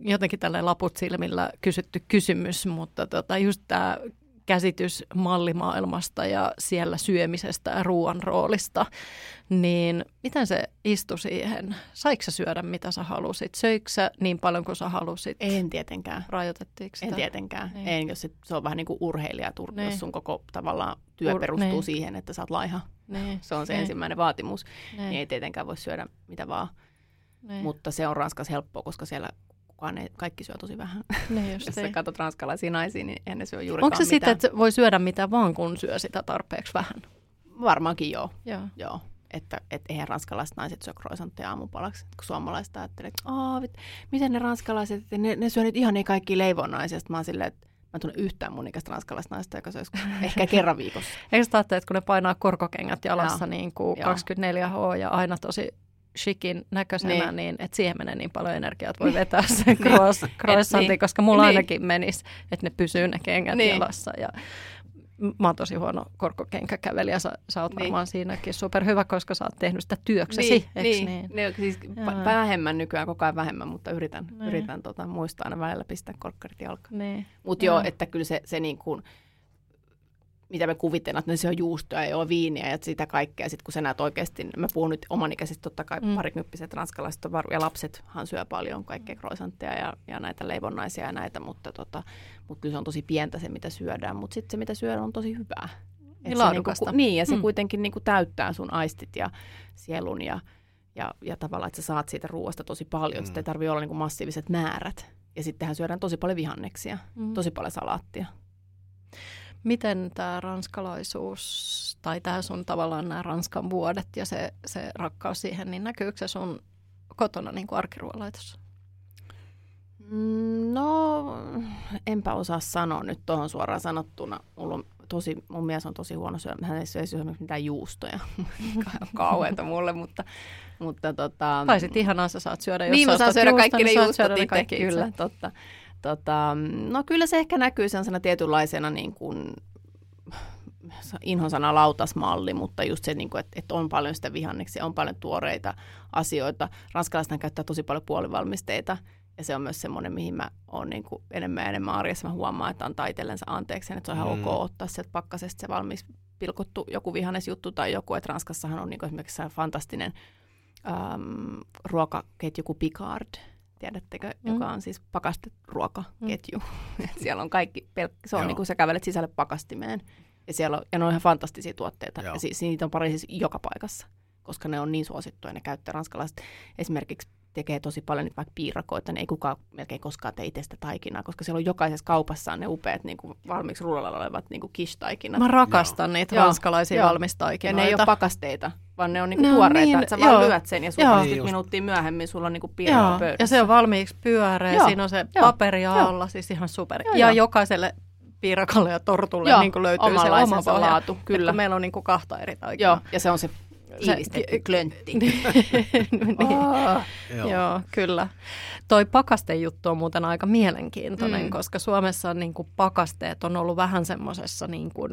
jotenkin tällä laput silmillä kysytty kysymys, mutta tota, just tämä käsitys mallimaailmasta ja siellä syömisestä ja ruoan roolista, niin miten se istui siihen? Saiko sä syödä mitä sä halusit? Söikö sä niin paljon kuin sä halusit? En tietenkään. Rajoitettiinko sitä? En tietenkään. Niin. En, jos se, se on vähän niin kuin urheilija, Niin. jos sun koko tavallaan työ Ur- perustuu niin. siihen, että sä oot laiha. Niin, Se on se niin, ensimmäinen vaatimus. niin, Niin ei tietenkään voi syödä mitä vaan. Niin, Mutta se on Ranskassa helppoa, koska siellä kukaan ei, kaikki syö tosi vähän. niin just Jos sä niin. katsot ranskalaisia naisia, niin eihän ne syö juurikaan Onko se mitään. sitten, että voi syödä mitä vaan, kun syö sitä tarpeeksi vähän? Varmaankin joo. Joo. Joo, että et eihän ranskalaiset naiset syö croissantteja aamupalaksi, kun suomalaiset ajattelee, että vit, miten ne ranskalaiset, että ne, ne syö nyt ihan niin kaikki leivonnaisia. Sitten mä oon silleen, että mä en tunne yhtään mun ikäistä ranskalaista naista, joka söisi ehkä kerran viikossa. Eikö ajattele, että kun ne painaa korkokengät jalassa Joo. niin kuin Joo. 24H ja aina tosi shikin näköisenä, niin. Niin. niin että siihen menee niin paljon energiaa, että voi vetää sen croiss, croissantin, niin. koska mulla Niin. ainakin menisi, että ne pysyy ne kengät Niin. jalassa. Ja mä oon tosi huono korkokenkäkävelijä, sä, sä oot Niin. varmaan siinäkin superhyvä, koska sä oot tehnyt sitä työksesi, niin, niin, niin? niin. siis Joo. pa- vähemmän nykyään, koko ajan vähemmän, mutta yritän, Niin. yritän tota, muistaa aina välillä pistää korkkarit jalkaan. niin. Mutta Joo. joo, että kyllä se, se niin kuin, mitä me kuvitellaan, että ne syö juustoja ja viiniä ja sitä kaikkea. Sitten kun sä näet oikeasti, mä puhun nyt omanikäisistä, totta kai Mm. parikymppiset ranskalaiset on varu- ja lapsethan syö paljon kaikkea croissantteja ja, ja näitä leivonnaisia ja näitä, mutta, tota, mutta kyllä se on tosi pientä se, mitä syödään. Mutta sitten se, mitä syödään, on tosi hyvää. Et Niin se laadukasta. Niinku, niin, ja se Mm. mm. kuitenkin niinku täyttää sun aistit ja sielun ja, ja, ja tavallaan, että sä saat siitä ruoasta tosi paljon. Mm. Sitten ei tarvitse olla niinku massiiviset määrät. Ja sittenhän syödään tosi paljon vihanneksia, Mm. tosi paljon salaattia. Miten tämä ranskalaisuus tai tämä sun tavallaan nämä Ranskan vuodet ja se, se rakkaus siihen, niin näkyykö se sun kotona niin kuin arkiruoanlaitossa? Mm, No, enpä osaa sanoa nyt tuohon suoraan sanottuna. Mulla on tosi, mun mies on tosi huono syö. Hän ei syö esimerkiksi mitään juustoja. Kauheeta mulle, mutta, mutta tota... Tai sitten ihanaa sä saat syödä, jos niin, sä syödä kaikki ne niin saat juustot syödä ne kaikki kyllä, totta. Tota, no kyllä se ehkä näkyy sellaisena tietynlaisena niin kuin, inhon sana lautasmalli, mutta just se, niin kuin, että, että on paljon sitä vihanneksia, on paljon tuoreita asioita. Ranskalaisethan käyttää tosi paljon puolivalmisteita, ja se on myös semmoinen, mihin mä oon niin kuin enemmän ja enemmän arjessa. Mä huomaan, että antaa itsellensä anteeksi, että se on ihan Mm. ok ottaa sieltä pakkasesta se valmis pilkottu joku vihannesjuttu tai joku, että Ranskassahan on niin kuin esimerkiksi fantastinen äm, ruokaketju kuin Picard, tiedättekö, Mm. joka on siis pakasteruokaketju. Mm. siellä on kaikki, pelk- se on Joo. niin kuin sä kävelet sisälle pakastimeen ja, siellä on, ja ne on ihan fantastisia tuotteita Joo. ja siis niitä on Pariisissa joka paikassa, koska ne on niin suosittuja, ne käyttää ranskalaiset esimerkiksi tekee tosi paljon niitä vaikka piirakoita, niin ei kukaan melkein koskaan tee itse sitä taikinaa, koska siellä on jokaisessa kaupassa on ne upeat niin kuin valmiiksi rullalla olevat niin kuin quiche-taikinat. Mä rakastan niitä Joo. ranskalaisia Joo. Ja valmistaikinoita. ne ei ole pakasteita, vaan ne on niinku Ne on tuoreita. niin- Niin, että sä vaan joo. lyöt sen ja Joo. sulla Niin 20 just. minuuttia myöhemmin sulla on niinku Joo, piirretty pöydässä. ja se on valmiiksi pyöreä, Joo, siinä on se joo, paperia joo. alla, siis ihan super. Joo, ja joo. jokaiselle piirakolle ja tortulle Joo, niin kuin löytyy se oma pohja. laatu, Et kyllä. kun meillä on niin kuin kahta eri taikinaa. Joo, ja se on se tiivistetty klöntti. niin. Oh. Joo. Joo, kyllä. Toi pakastejuttu on muuten aika mielenkiintoinen, mm. Koska Suomessa niin kuin pakasteet on ollut vähän semmoisessa niin kuin,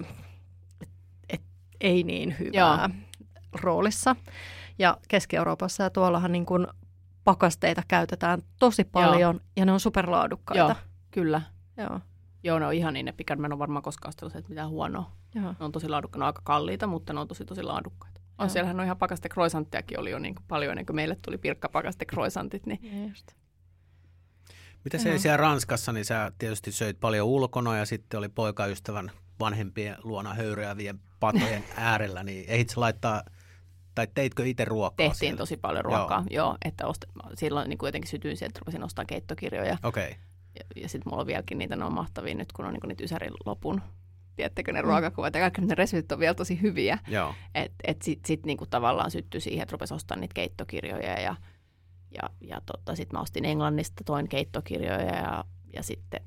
et, et, ei niin hyvää roolissa. Ja Keski-Euroopassa ja tuollahan niin kuin pakasteita käytetään tosi paljon ja ne on superlaadukkaita. Joo, kyllä. Joo. Joo, ne on ihan niin, ne Picard, mä en ole varmaan koskaan ostellut sieltä mitään huonoa. Joo. Ne on tosi laadukkaita, ne on aika kalliita, mutta ne on tosi tosi laadukkaita. On, Joo. siellähän on ihan pakaste croissanttejakin oli jo niin kuin paljon ennen kuin meille tuli pirkkapakaste croissantit, niin just. Mitä se Joo. siellä Ranskassa, niin sä tietysti söit paljon ulkona ja sitten oli poikaystävän vanhempien luona höyryävien patojen äärellä, niin ehdit laittaa, tai teitkö itse ruokaa tehtiin siellä? tosi paljon ruokaa. Joo, joo että ost- silloin niin kuin jotenkin sytyin sieltä, rupesin ostamaan keittokirjoja. Okei, okay. Ja, ja sitten mulla on vieläkin niitä, ne on mahtavia nyt, kun on niin niitä Ysärin lopun. Tiedättekö ne Mm. ruokakuvat ja kaikki ne reseptit on vielä tosi hyviä. joo. Että et sitten sit niinku tavallaan syttyi siihen, että rupesi ostamaan niitä keittokirjoja ja, Ja, ja tota, sitten mä ostin Englannista, toin keittokirjoja ja, ja sitten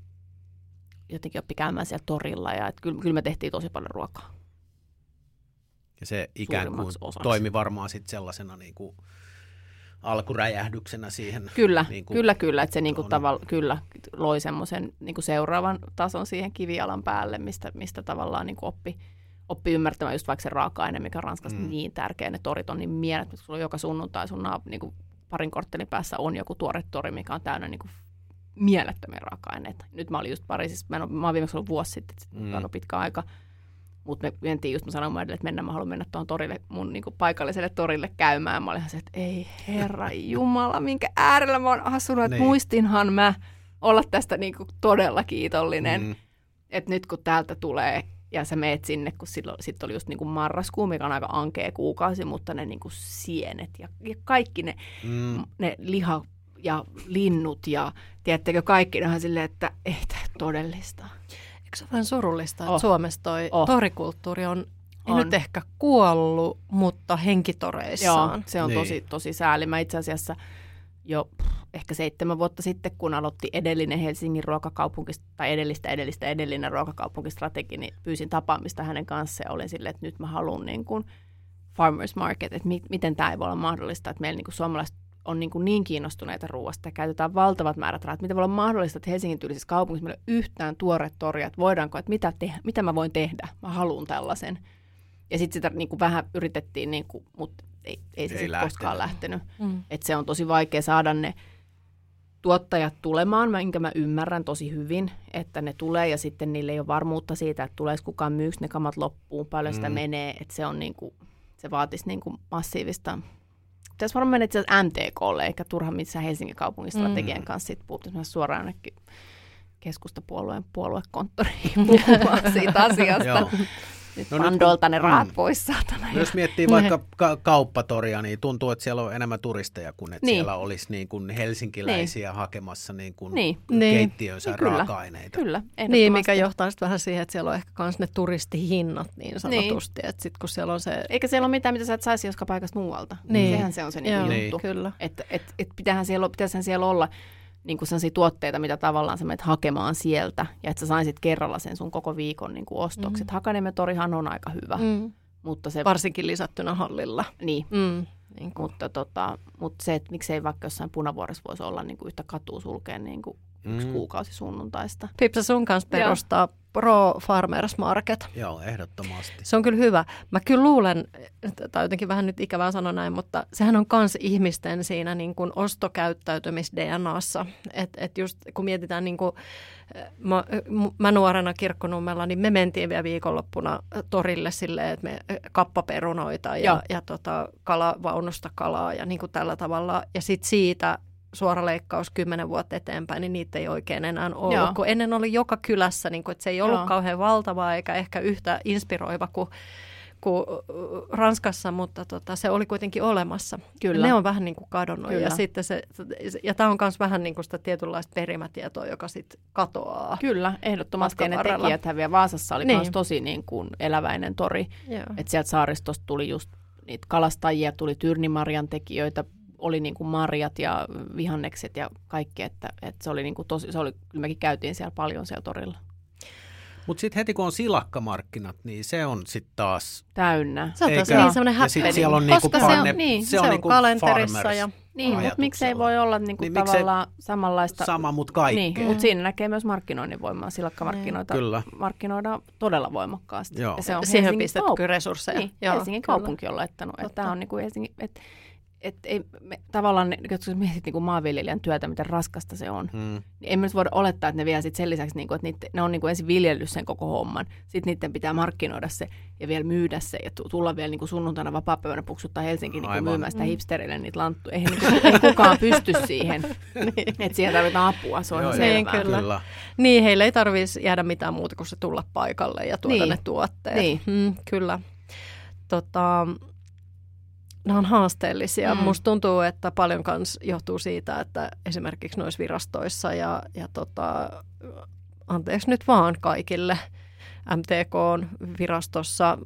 jotenkin oppi käymään siellä torilla. Ja et kyllä, kyllä me tehtiin tosi paljon ruokaa. Ja se ikään kuin osaksi. toimi varmaan sitten sellaisena niin kuin alkuräjähdyksenä siihen. Kyllä, niin kuin kyllä, kyllä. Että se niinku on. tavalla, kyllä loi semmoisen niinku seuraavan tason siihen kivialan päälle, mistä, mistä tavallaan niinku oppi, oppi ymmärtämään just vaikka se raaka-aine, mikä on Ranskassa Mm. niin tärkeä. Ne torit on niin mielettömät, kun sulla on joka sunnuntai sun naap, niinku parin korttelin päässä on joku tuore tori, mikä on täynnä niinku mielettömiä raaka-aineita. Nyt mä olin just Pariisissa, mä, en, mä oon viimeksi ollut vuosi sitten, mm. on pitkä aika. Mutta me mentiin just, mä sanoin edelle, että mennään, mä haluan mennä tuohon torille, mun niinku paikalliselle torille käymään. Mä olin se, että ei herra jumala, minkä äärellä mä oon asunut, että Niin. muistinhan mä olla tästä niinku todella kiitollinen. Mm. Että nyt kun täältä tulee ja sä meet sinne, kun silloin sit oli just niinku marraskuu, mikä on aika ankea kuukausi, mutta ne niinku sienet ja, ja kaikki ne, Mm. ne liha ja linnut ja tiedättekö kaikki, ne on silleen, että ei tämä todellista. Eikö se ole vähän surullista, että Oh. Suomessa toi Oh. torikulttuuri on, On. nyt ehkä kuollut, mutta Joo, henkitoreissaan. se on Niin. tosi, tosi sääli. Mä itse asiassa jo ehkä seitsemän vuotta sitten, kun aloitti edellinen Helsingin ruokakaupunki, tai edellistä, edellistä, edellinen ruokakaupunkistrategi, niin pyysin tapaamista hänen kanssaan ja olin silleen, että nyt mä haluan niin kuin farmers market, että mi- miten tämä ei voi olla mahdollista, että meillä niin kuin suomalaiset on niin, kuin niin kiinnostuneita ruoasta ja käytetään valtavat määrät rahaa. Miten voi olla mahdollista, että Helsingin tyylisessä kaupungissa meillä ei ole yhtään tuore toria, että voidaanko, että mitä, te- mitä mä voin tehdä, mä haluan tällaisen. Ja sitten sitä niin kuin vähän yritettiin, niin kuin, mutta ei, ei se Ei sit koskaan lähtenyt. Mm. Et se on tosi vaikea saada ne tuottajat tulemaan, minkä mä ymmärrän tosi hyvin, että ne tulee ja sitten niille ei ole varmuutta siitä, että tuleeko kukaan myyksi ne kamat loppuun, paljon sitä Mm. menee, että se on niinku, se vaatisi niinku massiivista Pitäisi varmaan mennä itse asiassa MTKlle, eikä turha missään Helsingin kaupungin strategian Mm. kanssa sit mennä suoraan jonnekin keskustapuolueen puoluekonttoriin puhumaan siitä asiasta. Nyt No Pandolta ne rahat mm. pois, saatana. No Jos miettii vaikka ka- kauppatoria, niin tuntuu, että siellä on enemmän turisteja kuin että Niin. siellä olisi niin kuin helsinkiläisiä hakemassa niin kuin Niin. Niin. keittiönsä Niin, kyllä. raaka-aineita. Kyllä, Niin, mikä johtaa sitten vähän siihen, että siellä on ehkä myös ne turistihinnat niin sanotusti. Että sitten kun siellä on se... Eikä siellä ole mitään, mitä sä et saisi joskaan paikasta muualta. Niin. Sehän se on se Joo, juttu. Kyllä. Että et, et pitähän siellä, pitäisihän siellä olla niin kuin sellaisia tuotteita, mitä tavallaan sä menet hakemaan sieltä, ja että sä saisit kerralla sen sun koko viikon niin kuin ostokset. Mm. Hakaniemen torihan on aika hyvä. Mm. mutta se... Varsinkin lisättynä hallilla. Niin, Mm. Niin kuin. mutta, tota, mutta se, että miksei vaikka jossain punavuoressa voisi olla niin kuin yhtä katua sulkea niin kuin yksi Mm. kuukausi sunnuntaista. Pipsa sun kanssa Joo. perustaa Pro Farmers Market. Joo, ehdottomasti. Se on kyllä hyvä. Mä kyllä luulen, tai jotenkin vähän nyt ikävää sanoa näin, mutta sehän on kans ihmisten siinä niin kuin ostokäyttäytymis-DNAssa. Että et just kun mietitään, niin kuin, mä, mä nuorena kirkkonummella, niin me mentiin vielä viikonloppuna torille silleen, että me kappaperunoita ja, Joo. ja tota, kalavaunusta kalaa ja niin kuin tällä tavalla. Ja sitten siitä suora leikkaus kymmenen vuotta eteenpäin, niin niitä ei oikein enää ollut. Joo. Kun ennen oli joka kylässä, niin kuin, että se ei ollut Joo. kauhean valtavaa eikä ehkä yhtä inspiroiva kuin, kuin Ranskassa, mutta tota, se oli kuitenkin olemassa. Kyllä. Ne on vähän niin kuin kadonnut Kyllä. ja sitten se, ja tämä on myös vähän niin kuin sitä tietynlaista perimätietoa, joka sitten katoaa. Kyllä, ehdottomasti. Ja ne tekijät vielä Vaasassa oli Niin. niin. tosi niin kuin eläväinen tori. Että sieltä saaristosta tuli just niitä kalastajia, tuli tyrnimarjan tekijöitä, oli niin kuin marjat ja vihannekset ja kaikki, että, että se oli niin kuin tosi, se oli, kyllä mekin käytiin siellä paljon siellä torilla. Mutta sitten heti kun on silakkamarkkinat, niin se on sitten taas... Se Täynnä. on taas niin semmoinen ja sit happening. siellä on niinku Koska se on, niin, se on niinku kalenterissa farmers. ja Niin, mutta miksei voi olla niin kuin Niin niin, miksei- tavallaan samanlaista. Sama, mutta kaikkea. Niin, mutta siinä näkee myös markkinoinnin voimaa. Silakkamarkkinoita Kyllä. markkinoidaan todella voimakkaasti. Joo. Ja se on siihen Helsingin pistetty resursseja. Niin, Joo, Helsingin kyllä. kaupunki on laittanut. Että tämä on niin kuin Helsingin, että et ei, me, tavallaan, jos mietit niin kuin maanviljelijän työtä, miten raskasta se on, Mm. niin emme nyt voida olettaa, että ne vielä sit sen lisäksi, niin kuin, että niitä, ne on niin kuin ensin viljellyt sen koko homman. Sitten niiden pitää markkinoida se ja vielä myydä se ja tu- tulla vielä niin kuin sunnuntaina vapaa-päivänä puksuttaa Helsinkiin niin kuin myymään sitä Mm. hipsterille niitä lanttuja. Eihän niin kuin, ei kukaan pysty siihen, että siihen tarvitaan apua, se on Joo, Niin, kyllä. Kyllä. Niin, heille ei tarvitsisi jäädä mitään muuta kuin se tulla paikalle ja tuoda Niin. ne tuotteet. Niin. Mm, kyllä. Tota, nämä on haasteellisia. Mm. Musta tuntuu, että paljon kans johtuu siitä, että esimerkiksi noissa virastoissa ja, ja tota, anteeksi nyt vaan kaikille MTK-virastossa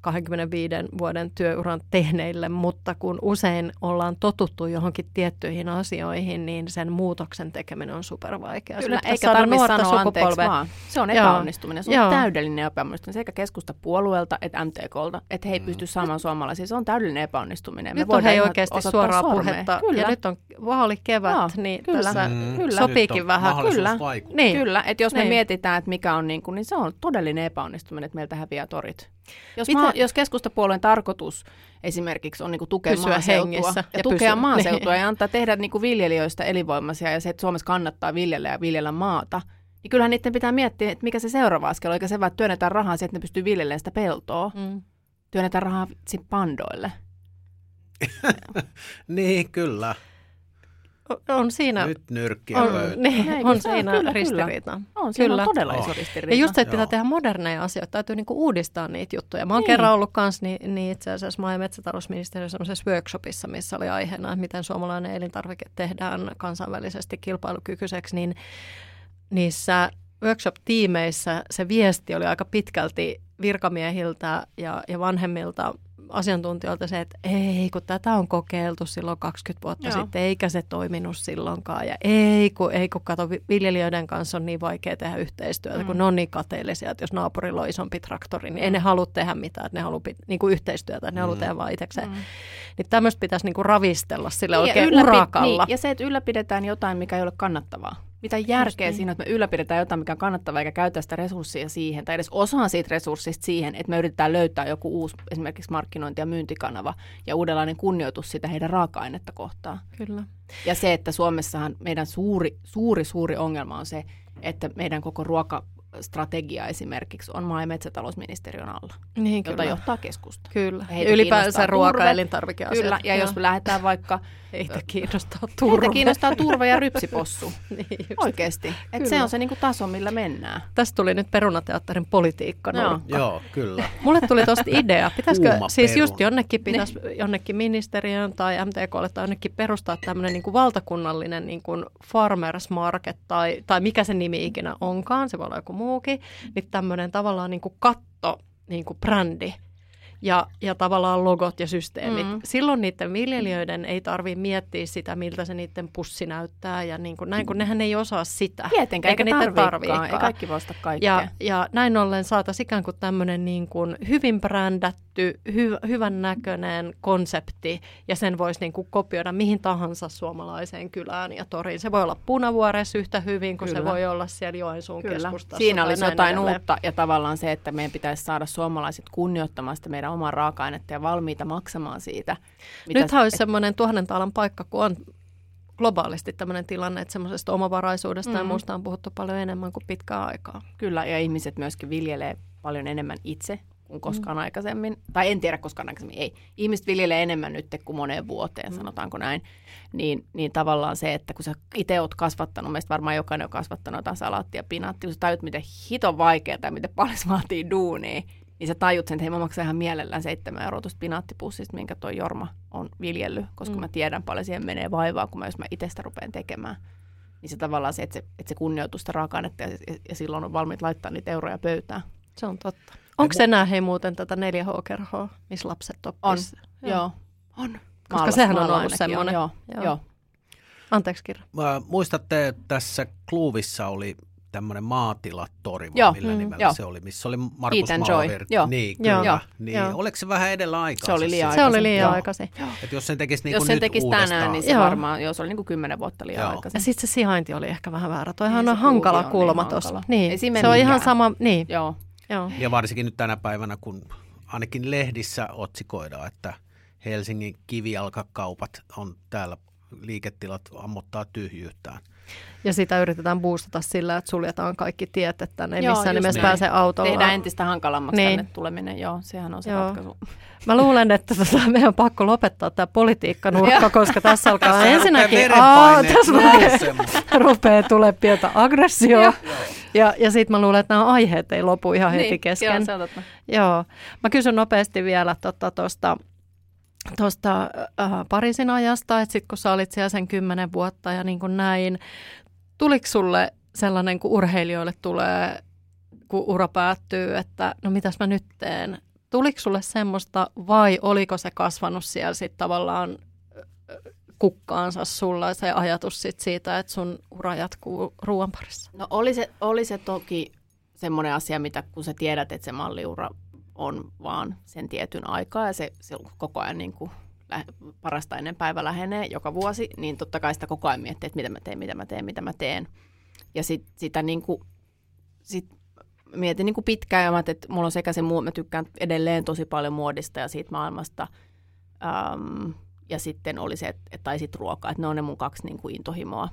25 vuoden työuran tehneille, mutta kun usein ollaan totuttu johonkin tiettyihin asioihin, niin sen muutoksen tekeminen on supervaikeaa. Kyllä, eikä tarvitse sanoa anteeksi vaan. Se on epäonnistuminen. Se on Joo. täydellinen epäonnistuminen sekä keskusta puolueelta että MTKlta, että he ei mm. pysty saamaan suomalaisia. Se on täydellinen epäonnistuminen. Me nyt on hei oikeasti suoraa puhetta kyllä. ja nyt on vaalikevät, Joo, niin kyllä. tässä mm. kyllä. sopiikin vähän. Kyllä, niin. kyllä. että jos me niin. mietitään, että mikä on niin kuin, niin se on todellinen epäonnistuminen, että meiltä häviää torit. Jos, maa, jos keskustapuolueen tarkoitus esimerkiksi on niin kuin tukea Pysyä maaseutua ja, ja tukea pysyä. maaseutua niin. ja antaa tehdä niin kuin viljelijöistä elinvoimaisia ja se, että Suomessa kannattaa viljellä ja viljellä maata, niin kyllähän niiden pitää miettiä, että mikä se seuraava askel on, eikä se vaan, että työnnetään rahaa siihen, että ne pystyy viljelemään sitä peltoa. Mm. Työnnetään rahaa pandoille. niin, kyllä on siinä... Nyt nyrkkiä on, niin, on, on siinä kyllä, ristiriita. Kyllä. On, siinä kyllä. on todella iso ristiriita. Ja just se, että pitää tehdä moderneja asioita, täytyy niinku uudistaa niitä juttuja. Mä oon niin. kerran ollut kanssa niin, niin itse asiassa maa- ja metsätalousministeriön semmoisessa workshopissa, missä oli aiheena, että miten suomalainen elintarvike tehdään kansainvälisesti kilpailukykyiseksi, niin niissä workshop-tiimeissä se viesti oli aika pitkälti virkamiehiltä ja, ja vanhemmilta asiantuntijoilta se, että ei kun tätä on kokeiltu silloin 20 vuotta Joo. sitten, eikä se toiminut silloinkaan. Ja ei kun, ei kun kato, viljelijöiden kanssa on niin vaikea tehdä yhteistyötä, mm. kun ne on niin kateellisia, että jos naapurilla on isompi traktori, niin mm. ei ne halua tehdä mitään, että ne haluaa niin kuin yhteistyötä, että ne mm. haluaa tehdä vaan itsekseen. Mm. Niin tämmöistä pitäisi niin kuin ravistella sille niin, oikein ylläpi- urakalla. Niin, ja se, että ylläpidetään jotain, mikä ei ole kannattavaa. Mitä järkeä niin. siinä, että me ylläpidetään jotain, mikä on kannattavaa, eikä käytä sitä resurssia siihen, tai edes osaa siitä resurssista siihen, että me yritetään löytää joku uusi esimerkiksi markkinointi- ja myyntikanava ja uudenlainen kunnioitus sitä heidän raaka-ainetta kohtaan. Kyllä. Ja se, että Suomessahan meidän suuri, suuri, suuri ongelma on se, että meidän koko ruoka, strategia esimerkiksi on maa- ja metsätalousministeriön alla, niin, jota johtaa keskusta. Kyllä, ja ylipäänsä ruoka- ja elintarvikeasiat. Kyllä, ja Joo. jos me lähdetään vaikka... Heitä kiinnostaa turve. Heitä kiinnostaa turve ja rypsipossu. niin Oikeasti. Et se on se niinku taso, millä mennään. Tästä tuli nyt perunateatterin politiikka Joo. Joo, kyllä. Mulle tuli tosta idea. Pitäisikö siis just jonnekin, pitäisi niin. jonnekin ministeriön tai MTKlle tai jonnekin perustaa tämmöinen niinku valtakunnallinen niinku farmers market tai, tai mikä se nimi ikinä onkaan. Se voi olla joku muukin, niin tämmöinen tavallaan niin kuin katto, niin kuin brändi ja, ja tavallaan logot ja systeemit. Mm. Silloin niiden viljelijöiden ei tarvitse miettiä sitä, miltä se niiden pussi näyttää ja niin kuin, näin, kun nehän ei osaa sitä. Tietenkään, eikä, eikä niiden tarviikaan. Ei kaikki voista kaikkea. Ja, ja näin ollen saataisiin ikään kuin tämmöinen niin kuin hyvin brändätty, hy, hyvän näköinen konsepti ja sen voisi niin kuin kopioida mihin tahansa suomalaiseen kylään ja toriin. Se voi olla Punavuoressa yhtä hyvin kuin Kyllä. se voi olla siellä Joensuun Kyllä. keskustassa. Siinä olisi jotain edelleen. uutta ja tavallaan se, että meidän pitäisi saada suomalaiset kunnioittamaan sitä meidän omaa raaka-ainetta ja valmiita maksamaan siitä. Mitä Nythän olisi semmoinen tuhannen taalan paikka, kun on globaalisti tämmöinen tilanne, että semmoisesta omavaraisuudesta mm. ja muusta on puhuttu paljon enemmän kuin pitkään aikaa. Kyllä, ja ihmiset myöskin viljelee paljon enemmän itse kuin koskaan mm. aikaisemmin. Tai en tiedä koskaan aikaisemmin, ei. Ihmiset viljelee enemmän nyt kuin moneen vuoteen, mm. sanotaanko näin. Niin, niin tavallaan se, että kun sä itse oot kasvattanut, meistä varmaan jokainen on kasvattanut jotain salaattia pinaattia, kun sä tajut, miten hito vaikeaa tai miten paljon se vaatii duunia, niin sä tajut sen, että hei mä maksan ihan mielellään 7 euroa tuosta pinaattipussista, minkä toi Jorma on viljellyt, koska mm. mä tiedän paljon siihen menee vaivaa, kun mä, jos mä itsestä rupean tekemään. Niin se tavallaan se, että se, että se kunnioitus sitä raaka-ainetta ja, ja, ja, silloin on valmiit laittaa niitä euroja pöytään. Se on totta. Onko se enää hei muuten tätä 4H-kerhoa, missä lapset oppis? On, joo. joo. On. Koska Maalas, sehän on ollut semmoinen. Joo, joo. joo. Anteeksi Kirja. Muistatte, tässä Kluuvissa oli tämmöinen maatilatori, joo, millä mm, nimellä joo. se oli, missä oli Markus. Joo. Niin, kyllä. Joo, niin. Joo. Oliko se vähän edellä aikaa? Se oli liian Se oli liian aikaisin. Et jos sen tekisi niin Jos sen tekisi uudestaan. tänään, niin se joo. varmaan, jos oli niin kuin kymmenen vuotta liian joo. aikaisin. Ja sitten se sijainti oli ehkä vähän väärä. Toihan on hankala kulma niin tuossa. Niin, se on ihan sama, niin. Joo. Joo. Ja varsinkin nyt tänä päivänä, kun ainakin lehdissä otsikoidaan, että Helsingin kivijalkakaupat on täällä liiketilat ammottaa tyhjyyttään. Ja sitä yritetään boostata sillä, että suljetaan kaikki tiet, että ne ei joo, missään nimessä niin. pääse autolla. Tehdään entistä hankalammaksi niin. tänne tuleminen, joo, sehän on se joo. ratkaisu. Mä luulen, että tota, meidän on pakko lopettaa tämä politiikkanurkka, koska tässä alkaa tässä ensinnäkin, aa, tässä rupeaa, rupeaa tulee pientä aggressioa. Ja, ja sitten mä luulen, että nämä aiheet ei lopu ihan heti niin, kesken. Joo, joo. Mä kysyn nopeasti vielä tuosta tota, tuosta äh, Pariisin ajasta, että sitten kun sä olit siellä sen kymmenen vuotta ja niin kuin näin, tuliko sulle sellainen, kun urheilijoille tulee kun ura päättyy, että no mitäs mä nyt teen. Tuliko sulle semmoista vai oliko se kasvanut siellä sitten tavallaan kukkaansa sulla se ajatus sit siitä, että sun ura jatkuu ruoan parissa? No oli se, oli se toki semmoinen asia, mitä kun sä tiedät, että se malliura on vaan sen tietyn aikaa ja se, se koko ajan niin kuin parasta ennen päivä lähenee joka vuosi, niin totta kai sitä koko ajan miettii, että mitä mä teen, mitä mä teen, mitä mä teen. Ja sit, sitä niin kuin, sit mietin niin kuin pitkään, että mulla on sekä se, mä tykkään edelleen tosi paljon muodista ja siitä maailmasta, um, ja sitten oli se, että, tai sitten ruokaa, että ne on ne mun kaksi niin kuin intohimoa.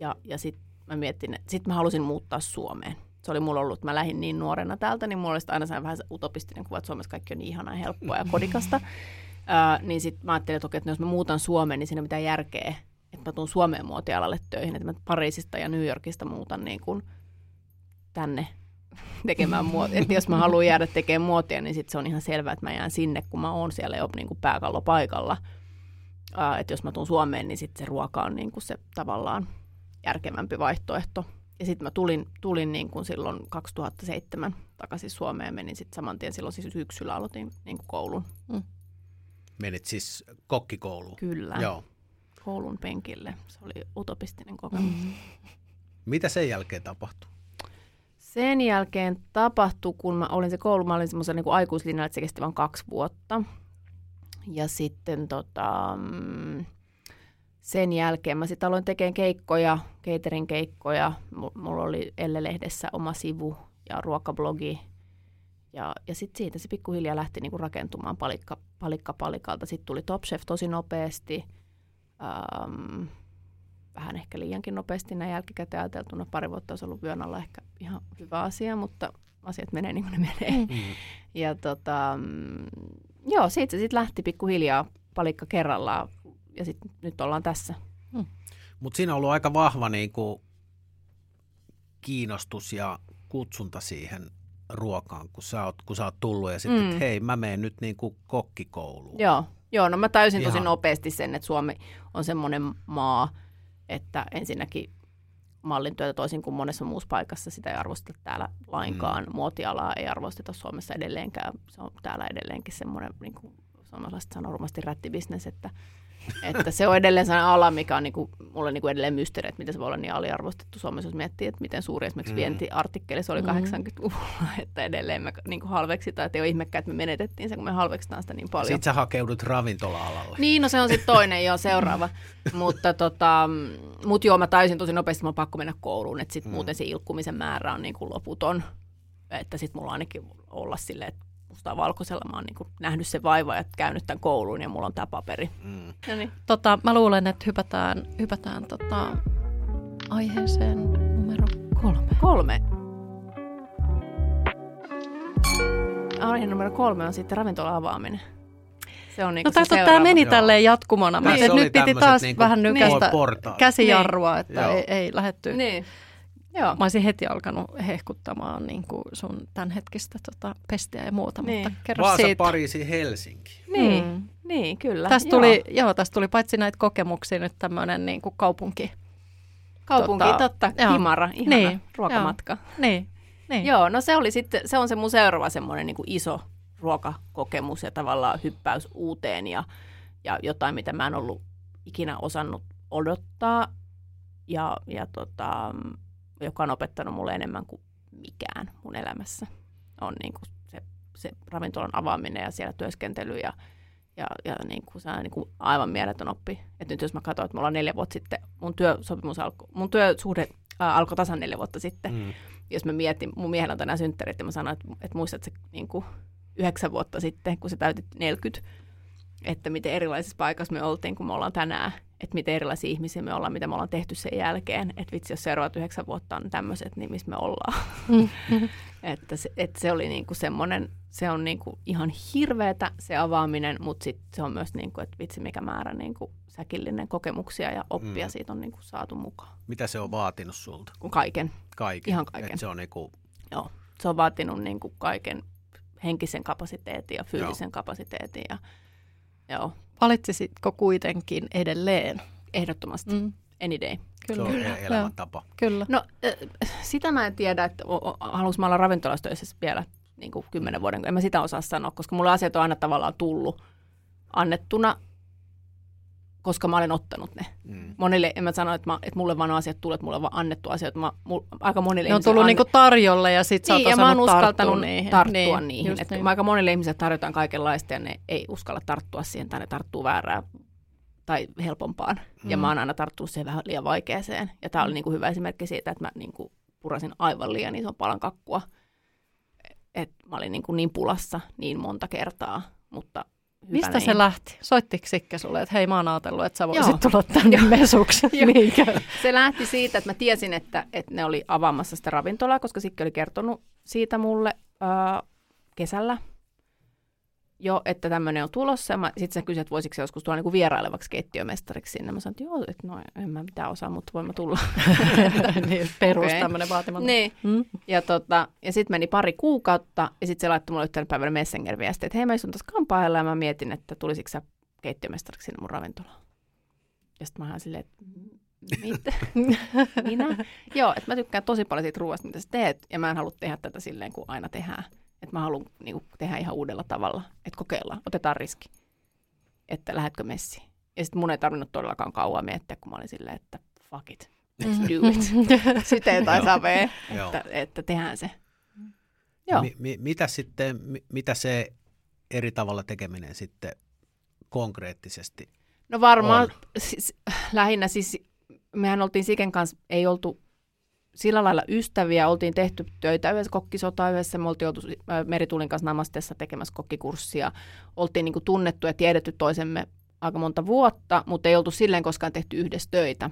Ja, ja sitten mä mietin, että sitten mä halusin muuttaa Suomeen. Se oli mulla ollut, mä lähdin niin nuorena täältä, niin mulla oli aina vähän utopistinen kuva, että Suomessa kaikki on niin ihanaa, helppoa ja kodikasta. Uh, niin sitten mä ajattelin, että, okei, että jos mä muutan Suomeen, niin siinä ei mitään järkeä, että mä tuun Suomeen muotialalle töihin, että mä Pariisista ja New Yorkista muutan niin kuin tänne tekemään muotia. Että jos mä haluan jäädä tekemään muotia, niin sitten se on ihan selvää, että mä jään sinne, kun mä oon siellä jo niin kuin pääkallo paikalla. Uh, että jos mä tuun Suomeen, niin sitten se ruoka on niin kuin se tavallaan järkevämpi vaihtoehto. Ja sitten mä tulin, tulin niin kuin silloin 2007 takaisin Suomeen ja menin sitten saman tien silloin siis syksyllä aloitin niin kuin koulun. Mm. Menit siis kokkikouluun? Kyllä. Joo. Koulun penkille. Se oli utopistinen kokemus. Mm. Mitä sen jälkeen tapahtui? Sen jälkeen tapahtui, kun mä olin se koulu, mä olin semmoisen niin aikuislinjalla, että se kesti vain kaksi vuotta. Ja sitten tota, mm, sen jälkeen mä sitten aloin tekemään keikkoja, caterin keikkoja. Mulla oli Elle-lehdessä oma sivu ja ruokablogi. Ja, ja sitten siitä se pikkuhiljaa lähti niinku rakentumaan palikka, palikka palikalta. Sitten tuli Top Chef tosi nopeasti. Um, vähän ehkä liiankin nopeasti näin jälkikäteen ajateltuna. Pari vuotta olisi ollut vyön alla ehkä ihan hyvä asia, mutta asiat menee niin kuin ne menee. Mm. Ja tota, mm, joo, siitä se sitten lähti pikkuhiljaa palikka kerrallaan ja sit, nyt ollaan tässä. Mm. Mutta siinä on ollut aika vahva niin kuin, kiinnostus ja kutsunta siihen ruokaan, kun sä oot, kun sä oot tullut ja sitten, mm. että hei, mä menen nyt niin kuin kokkikouluun. Joo, Joo no mä täysin Ihan. tosi nopeasti sen, että Suomi on semmoinen maa, että ensinnäkin mallin työtä toisin kuin monessa muussa paikassa sitä ei arvosteta täällä lainkaan. Mm. Muotialaa ei arvosteta Suomessa edelleenkään. Se on täällä edelleenkin semmoinen, niin kuin suomalaiset sanoo rumasti rättibisnes, että että se on edelleen sellainen ala, mikä on niinku, mulle niinku edelleen mysteeri, että miten se voi olla niin aliarvostettu Suomessa, jos miettii, että miten suuri esimerkiksi mm. vientiartikkeli se oli mm. 80-luvulla, että edelleen me niinku halveksitaan, että ei ole ihmekään, että me menetettiin se, kun me halveksitaan sitä niin paljon. Sitten sä hakeudut ravintola-alalle. Niin, no se on sitten toinen jo seuraava. mutta tota, mut joo, mä taisin tosi nopeasti, mä on pakko mennä kouluun, että sitten mm. muuten se ilkkumisen määrä on niinku loputon. Että sitten mulla ainakin olla silleen, että mustaa valkoisella. Mä oon niin nähnyt sen vaiva ja käynyt tämän kouluun ja mulla on tämä paperi. Mm. No niin. tota, mä luulen, että hypätään, hypätään tota, aiheeseen numero kolme. Kolme. Aihe numero kolme on sitten ravintola avaaminen. Se on niin no se tämä meni tälleen jatkumona. Niin. Nyt piti taas niin vähän nykäistä niin. käsijarrua, että Joo. ei, ei lähetty. Niin. Joo. Mä olisin heti alkanut hehkuttamaan niin kuin sun tämänhetkistä tota, pestiä ja muuta, niin. mutta kerro Vaasa, siitä. Pariisi, Helsinki. Niin, mm. niin kyllä. Tästä tuli, joo, tästä tuli paitsi näitä kokemuksia nyt tämmöinen niin kuin kaupunki. Kaupunki, tota, totta, joo. Himara, ihana niin, ruokamatka. Joo. Niin, niin. Joo, no se oli sitten, se on se mun seuraava semmoinen niin kuin iso ruokakokemus ja tavallaan hyppäys uuteen ja, ja jotain, mitä mä en ollut ikinä osannut odottaa. Ja, ja tota, joka on opettanut mulle enemmän kuin mikään mun elämässä. On niin kuin se, se ravintolan avaaminen ja siellä työskentely ja, ja, ja niin kuin se on niin kuin aivan mieletön oppi. Et nyt jos mä katson, että mulla on neljä vuotta sitten, mun työsopimus alkoi, mun työsuhde äh, alkoi tasan neljä vuotta sitten. Mm. Jos mä mietin, mun miehellä on tänään synttärit ja mä sanoin, että, että muistat se niin kuin yhdeksän vuotta sitten, kun se täytit 40, että miten erilaisissa paikassa me oltiin, kun me ollaan tänään että miten erilaisia ihmisiä me ollaan, mitä me ollaan tehty sen jälkeen. Että vitsi, jos seuraavat yhdeksän vuotta on tämmöiset, niin missä me ollaan. Mm-hmm. että, se, että se oli niinku semmoinen, se on niinku ihan hirveätä se avaaminen, mutta sitten se on myös, niinku, että vitsi mikä määrä niinku säkillinen kokemuksia ja oppia mm. siitä on niinku saatu mukaan. Mitä se on vaatinut sulta? Kaiken. Kaiken? Ihan kaiken. Et se on niinku... Joo, se on vaatinut niinku kaiken henkisen kapasiteetin ja fyysisen Joo. kapasiteetin ja Joo. Valitsisitko kuitenkin edelleen? Ehdottomasti. Mm. any day. Se Kyllä. on e- elämäntapa. Kyllä. No sitä mä en tiedä, että haluaisin mä olla ravintolassa töissä vielä niin kuin kymmenen vuoden, en mä sitä osaa sanoa, koska mulla asiat on aina tavallaan tullut annettuna, koska mä olen ottanut ne. Mm. Monille, en mä sano, että, mä, että mulle vaan on asiat tullut, että mulle on vaan annettu asiat. Mä, mul, aika monille Ne on tullut anne- niinku tarjolle ja sit sä niin, oot ja mä oon uskaltanut niihin. tarttua niihin. just Et niin. Aika monille ihmisille tarjotaan kaikenlaista ja ne ei uskalla tarttua siihen tai ne tarttuu väärään tai helpompaan. Mm. Ja mä oon aina tarttunut siihen vähän liian vaikeaseen. Ja tää oli niinku hyvä esimerkki siitä, että mä niinku purasin aivan liian ison palan kakkua. Että mä olin niinku niin pulassa niin monta kertaa, mutta hyvä Mistä niin. se lähti? Soittiko Sikke sulle, että hei mä oon ajatellut, että sä voisit Joo. tulla tänne mesuksi? Niinkö? Se lähti siitä, että mä tiesin, että, että ne oli avaamassa sitä ravintolaa, koska Sikke oli kertonut siitä mulle ää, kesällä jo, että tämmöinen on tulossa. Sitten sä kysyt, että voisiko se joskus tulla niinku vierailevaksi keittiömestariksi sinne. Mä sanoin, että joo, että no en mä mitään osaa, mutta voin mä tulla. niin, perus Okei. tämmöinen vaatimaton. niin. Mm. Ja, tota, ja sitten meni pari kuukautta, ja sitten se laittoi mulle yhtenä päivänä Messenger-viesti, että hei mä istun tässä kampaajalla, ja mä mietin, että tulisiko sä keittiömestariksi sinne mun ravintolaan. Ja sitten mä oon silleen, että mitä? Minä? Joo, että mä tykkään tosi paljon siitä ruoasta, mitä sä teet, ja mä en halua tehdä tätä silleen, kuin aina tehdään. Että mä haluan niin kuin, tehdä ihan uudella tavalla, että kokeillaan, otetaan riski, että lähdetkö messiin. Ja sitten mun ei tarvinnut todellakaan kauan miettiä, kun mä olin silleen, että fuck it, let's do it. Syteen tai savee, että, että tehdään se. Joo. Mi, mi, mitä sitten, mi, mitä se eri tavalla tekeminen sitten konkreettisesti? No varmaan On. siis, lähinnä siis, mehän oltiin Siken kanssa, ei oltu sillä lailla ystäviä, oltiin tehty töitä yhdessä, kokkisota yhdessä, me oltiin oltu ä, Meritulin kanssa Namastessa tekemässä kokkikurssia, oltiin niin kuin tunnettu ja tiedetty toisemme aika monta vuotta, mutta ei oltu silleen koskaan tehty yhdessä töitä.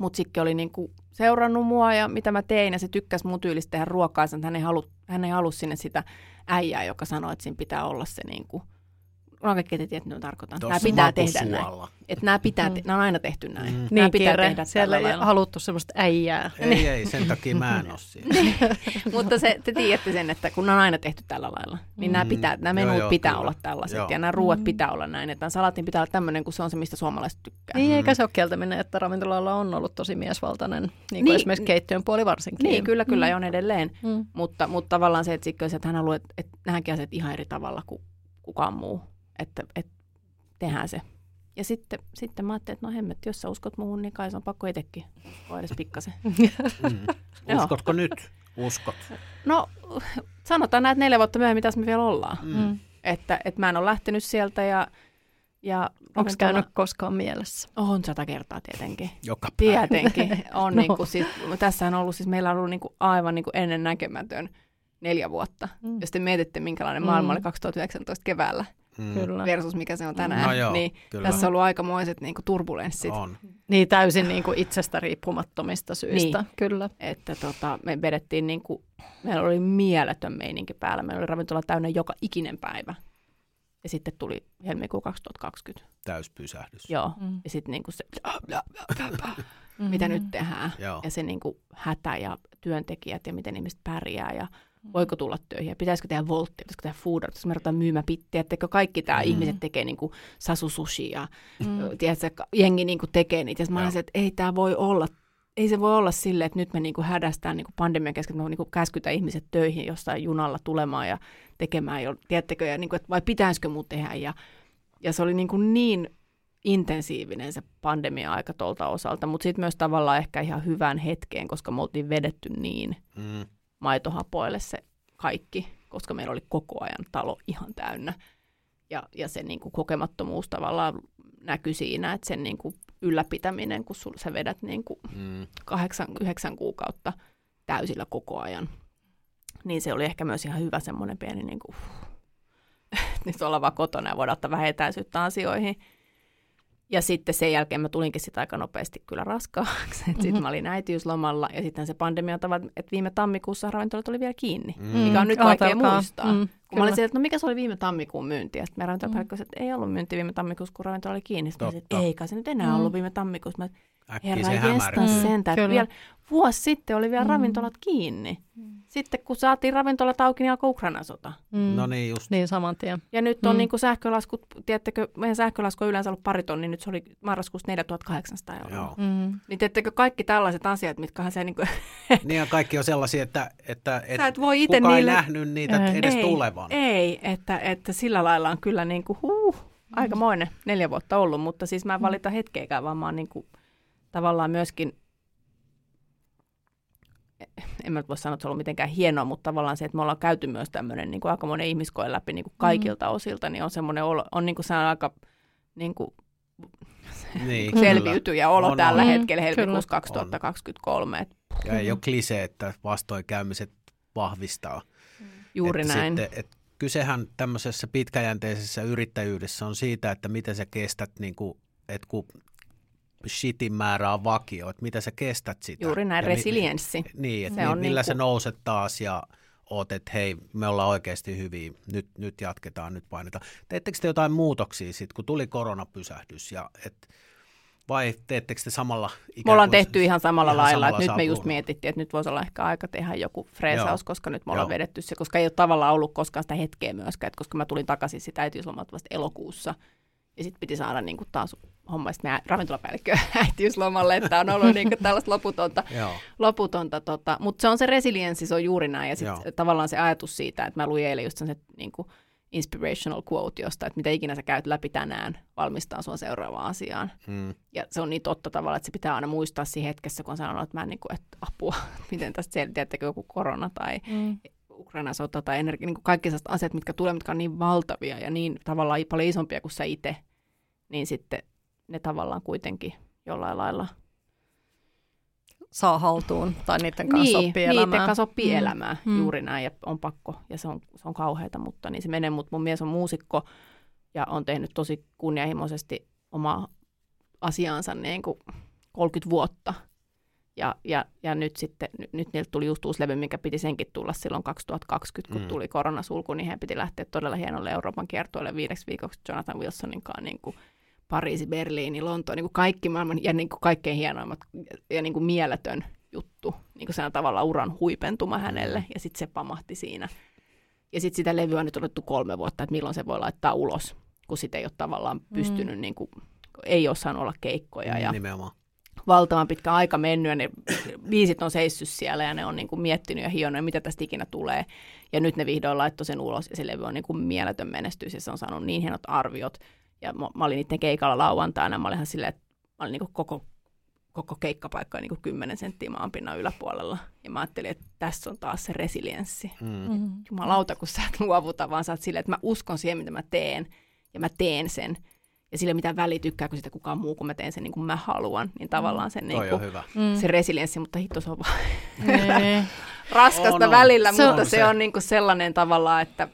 Mutta Sikke oli niin kuin seurannut mua ja mitä mä tein ja se tykkäsi mun tyylistä tehdä ruokaa, että hän ei, halu, hän ei halua sinne sitä äijää, joka sanoi, että siinä pitää olla se niin kuin, no kaikki te tiedätte, mitä tarkoitan. Nämä pitää tehdä näin. Että nämä, pitää, Mm. te- nämä on aina tehty näin. Mm. Nämä Niin pitää kiire. tehdä Siellä ei lailla. haluttu semmoista äijää. Ei, ei, sen takia mä en ole siinä. Mutta se, te tiedätte sen, että kun nämä on aina tehty tällä lailla, niin nämä, Mm. pitää, nämä Joo, menut joo, pitää kyllä. olla tällaiset Joo. ja nämä ruuat Mm. pitää olla näin. Että salatin pitää olla tämmöinen, kun se on se, mistä suomalaiset tykkää. Niin, Mm. eikä se ole kieltäminen, että ravintolalla on ollut tosi miesvaltainen, niin kuin Niin. esimerkiksi keittiön puoli varsinkin. Niin, kyllä, kyllä, mm. on edelleen. Mm. Mutta, mutta tavallaan se, että, että hän haluaa, että, että nähdäänkin asiat ihan eri tavalla kuin kukaan muu. Että, että tehdään se. Ja sitten, sitten mä ajattelin, että no hemmet, jos sä uskot muuhun, niin kai se on pakko itsekin uskoa edes pikkasen. Mm. Uskotko nyt? Uskot. No sanotaan näin, että neljä vuotta myöhemmin tässä me vielä ollaan. Mm. Mm. Että, että mä en ole lähtenyt sieltä ja... ja Onko käynyt koskaan mielessä? On sata kertaa tietenkin. Joka päivä. Tietenkin. On No. no. niin kuin, siis, tässähän on ollut, siis meillä on ollut niin kuin aivan niin kuin ennen näkemätön neljä vuotta. Mm. Jos te mietitte, minkälainen maailma Mm. oli 2019 keväällä Mm. Kyllä. versus mikä se on tänään, No joo, niin kyllä. tässä on ollut aikamoiset niin kuin turbulenssit. On. Niin täysin niin kuin itsestä riippumattomista syistä. Niin. Kyllä. Että tota, me vedettiin niin kuin, meillä oli mieletön meininki päällä. Meillä oli ravintola täynnä joka ikinen päivä. Ja sitten tuli helmikuu 2020. Täyspysähdys. Joo. Mm. Ja sitten niin kuin se, Mm. mitä nyt tehdään. Joo. Ja se niin kuin hätä ja työntekijät ja miten ihmiset pärjää ja voiko tulla töihin ja pitäisikö tehdä volttia, pitäisikö tehdä food art, pitäisikö me ruveta myymäpittiä, että kaikki tämä Mm. ihmiset tekee niin kuin sasu sushi ja Mm. tiedätkö, jengi niin kuin tekee niitä. Ja mä olisin, että ei tämä voi olla, ei se voi olla silleen, että nyt me niin kuin hädästään niin kuin pandemian että me niin kuin käskytään ihmiset töihin jossain junalla tulemaan ja tekemään, jo, tiedättekö, ja niin kuin, että vai pitäisikö muu tehdä. Ja, ja se oli niin, kuin niin intensiivinen se pandemia-aika tuolta osalta, mutta sitten myös tavallaan ehkä ihan hyvään hetkeen, koska me oltiin vedetty niin Mm. Maitohapoille se kaikki, koska meillä oli koko ajan talo ihan täynnä. Ja, ja se niin kuin kokemattomuus tavallaan näkyi siinä, että sen niin kuin ylläpitäminen, kun sul, sä vedät niin kuin Mm. kahdeksan, yhdeksän kuukautta täysillä koko ajan, niin se oli ehkä myös ihan hyvä semmoinen pieni, niin kuin, nyt ollaan vaan kotona ja voidaan ottaa vähän etäisyyttä asioihin. Ja sitten sen jälkeen mä tulinkin sitä aika nopeasti kyllä raskaaksi. Mm-hmm. Sitten mä olin äitiyslomalla ja sitten se pandemia tavat, että viime tammikuussa ravintolat oli vielä kiinni. Mm. Mikä on nyt vaikea Ajatelkaa. muistaa. Mm, Kun mä olin kyllä. siellä, että no mikä se oli viime tammikuun myynti? Ja sitten meidän ravintola että ei ollut myynti viime tammikuussa, kun ravintola oli kiinni. Sitten mä Totta. ei kai se nyt enää Mm. ollut viime tammikuussa. Mä, Äkkiä herra se jestas hämärtyy. Mm, sentään. Vielä vuosi sitten oli vielä Mm. ravintolat kiinni. Sitten kun saatiin ravintolat auki, niin alkoi Ukrainan sota. Mm. No niin, just. Niin saman tien. Ja nyt on Mm. mm. niin kuin sähkölaskut, tiedättekö, meidän sähkölasku on yleensä ollut pari tonnia, nyt se oli marraskuussa 4800 euroa. Joo. Mm. Niin tiedättekö kaikki tällaiset asiat, mitkä se niin kuin, Niin ja kaikki on sellaisia, että, että et Sä et voi kukaan niille- ei nähnyt niitä Ei. edes ei, tulevan. Ei, että, että sillä lailla on kyllä niin kuin, huh, aikamoinen neljä vuotta ollut, mutta siis mä en valita hetkeäkään, vaan mä oon niin kuin, tavallaan myöskin, en mä nyt voi sanoa, että se on ollut mitenkään hienoa, mutta tavallaan se, että me ollaan käyty myös tämmöinen niin kuin aikamoinen ihmiskoe läpi niin kuin kaikilta osilta, niin on semmoinen olo, on niin kuin se on aika niin kuin Niin, kyllä. selviytyjä olo On, tällä on. hetkellä Mm, helmikuussa kyllä. 2023. Et Ja ei ole klise, että vastoinkäymiset vahvistaa. juuri että näin. Sitten, että kysehän tämmöisessä pitkäjänteisessä yrittäjyydessä on siitä, että miten sä kestät, niin kuin, että kun shitin määrä on vakio, että mitä sä kestät sitä. Juuri näin, Ja mi- resilienssi. Niin, että Se mi- on millä niin sä nouset taas ja oot, että hei, me ollaan oikeasti hyviä, nyt, nyt jatketaan, nyt painetaan. Teettekö te jotain muutoksia sitten, kun tuli koronapysähdys ja et, vai teettekö te samalla ikään Me ollaan kuin- tehty ihan samalla ihan lailla, samalla että nyt me just mietittiin, että nyt voisi olla ehkä aika tehdä joku freesaus, Joo. koska nyt me ollaan Joo. vedetty se, koska ei ole tavallaan ollut koskaan sitä hetkeä myöskään, että koska mä tulin takaisin sitä äitiyslomalta vasta elokuussa, ja sitten piti saada niin kuin taas homma, sitten meidän ravintolapäällikkö äitiyslomalle, että on ollut niin kuin tällaista loputonta, loputonta tota, mutta se on se resilienssi, se on juuri näin, ja sitten tavallaan se ajatus siitä, että mä luin eilen just sen niin kuin inspirational quote josta, että mitä ikinä sä käyt läpi tänään, valmistaa sua seuraavaan asiaan. mm, Ja se on niin totta tavalla, että se pitää aina muistaa siinä hetkessä, kun on sanonut, että mä en niin kuin, että apua, miten tästä selviää, että joku korona tai Mm. Ukrainan sota tai energia, niin kuin kaikki sellaiset asiat, mitkä tulee, mitkä on niin valtavia ja niin tavallaan paljon isompia kuin sä itse, niin sitten ne tavallaan kuitenkin jollain lailla Saa haltuun tai niiden kanssa niin, oppii niiden elämään. kanssa oppii Mm. elämää Mm. juuri näin ja on pakko ja se on, se on kauheata, mutta niin se menee, mutta mun mies on muusikko ja on tehnyt tosi kunnianhimoisesti omaa asiaansa niin kuin 30 vuotta. Ja, ja, ja nyt sitten, nyt, nyt niiltä tuli just uusi levy, minkä piti senkin tulla silloin 2020, kun Mm. tuli koronasulku, niin heidän piti lähteä todella hienolle Euroopan kiertoille viideksi viikoksi Jonathan Wilsonin kanssa niin kuin Pariisi, Berliini, Lonto, niin kuin kaikki maailman ja niin kuin kaikkein hienoimmat ja niin kuin mieletön juttu, niin kuin sehän tavallaan uran huipentuma hänelle, ja sitten se pamahti siinä. Ja sitten sitä levyä on nyt otettu kolme vuotta, että milloin se voi laittaa ulos, kun sitä ei ole tavallaan pystynyt, mm. niin kuin, ei ole saanut olla keikkoja, ja nimenomaan. valtavan pitkä aika mennyt, ja ne biisit on seissyt siellä, ja ne on niin kuin miettinyt ja hionut, mitä tästä ikinä tulee. Ja nyt ne vihdoin laittoi sen ulos, ja se levy on niin kuin mieletön menestys, ja se on saanut niin hienot arviot. Ja mä, mä olin niiden keikalla lauantaina, mä olin ihan silleen, että mä olin niin kuin koko, koko keikkapaikka niin kuin 10 senttiä maanpinnan yläpuolella. Ja mä ajattelin, että tässä on taas se resilienssi. Mm. Mm. Jumalauta, kun sä et luovuta, vaan sä oot silleen, että mä uskon siihen, mitä mä teen, ja mä teen sen. Ja sille mitä väli tykkääkö sitä kukaan muu, kun mä teen sen niin kuin mä haluan, niin tavallaan sen niin Toi on kuin, hyvä. Mm. se resilienssi, mutta hitto se on vaan Niin. raskasta On, on. välillä, Se on mutta se, se. on niin kuin sellainen tavallaan, että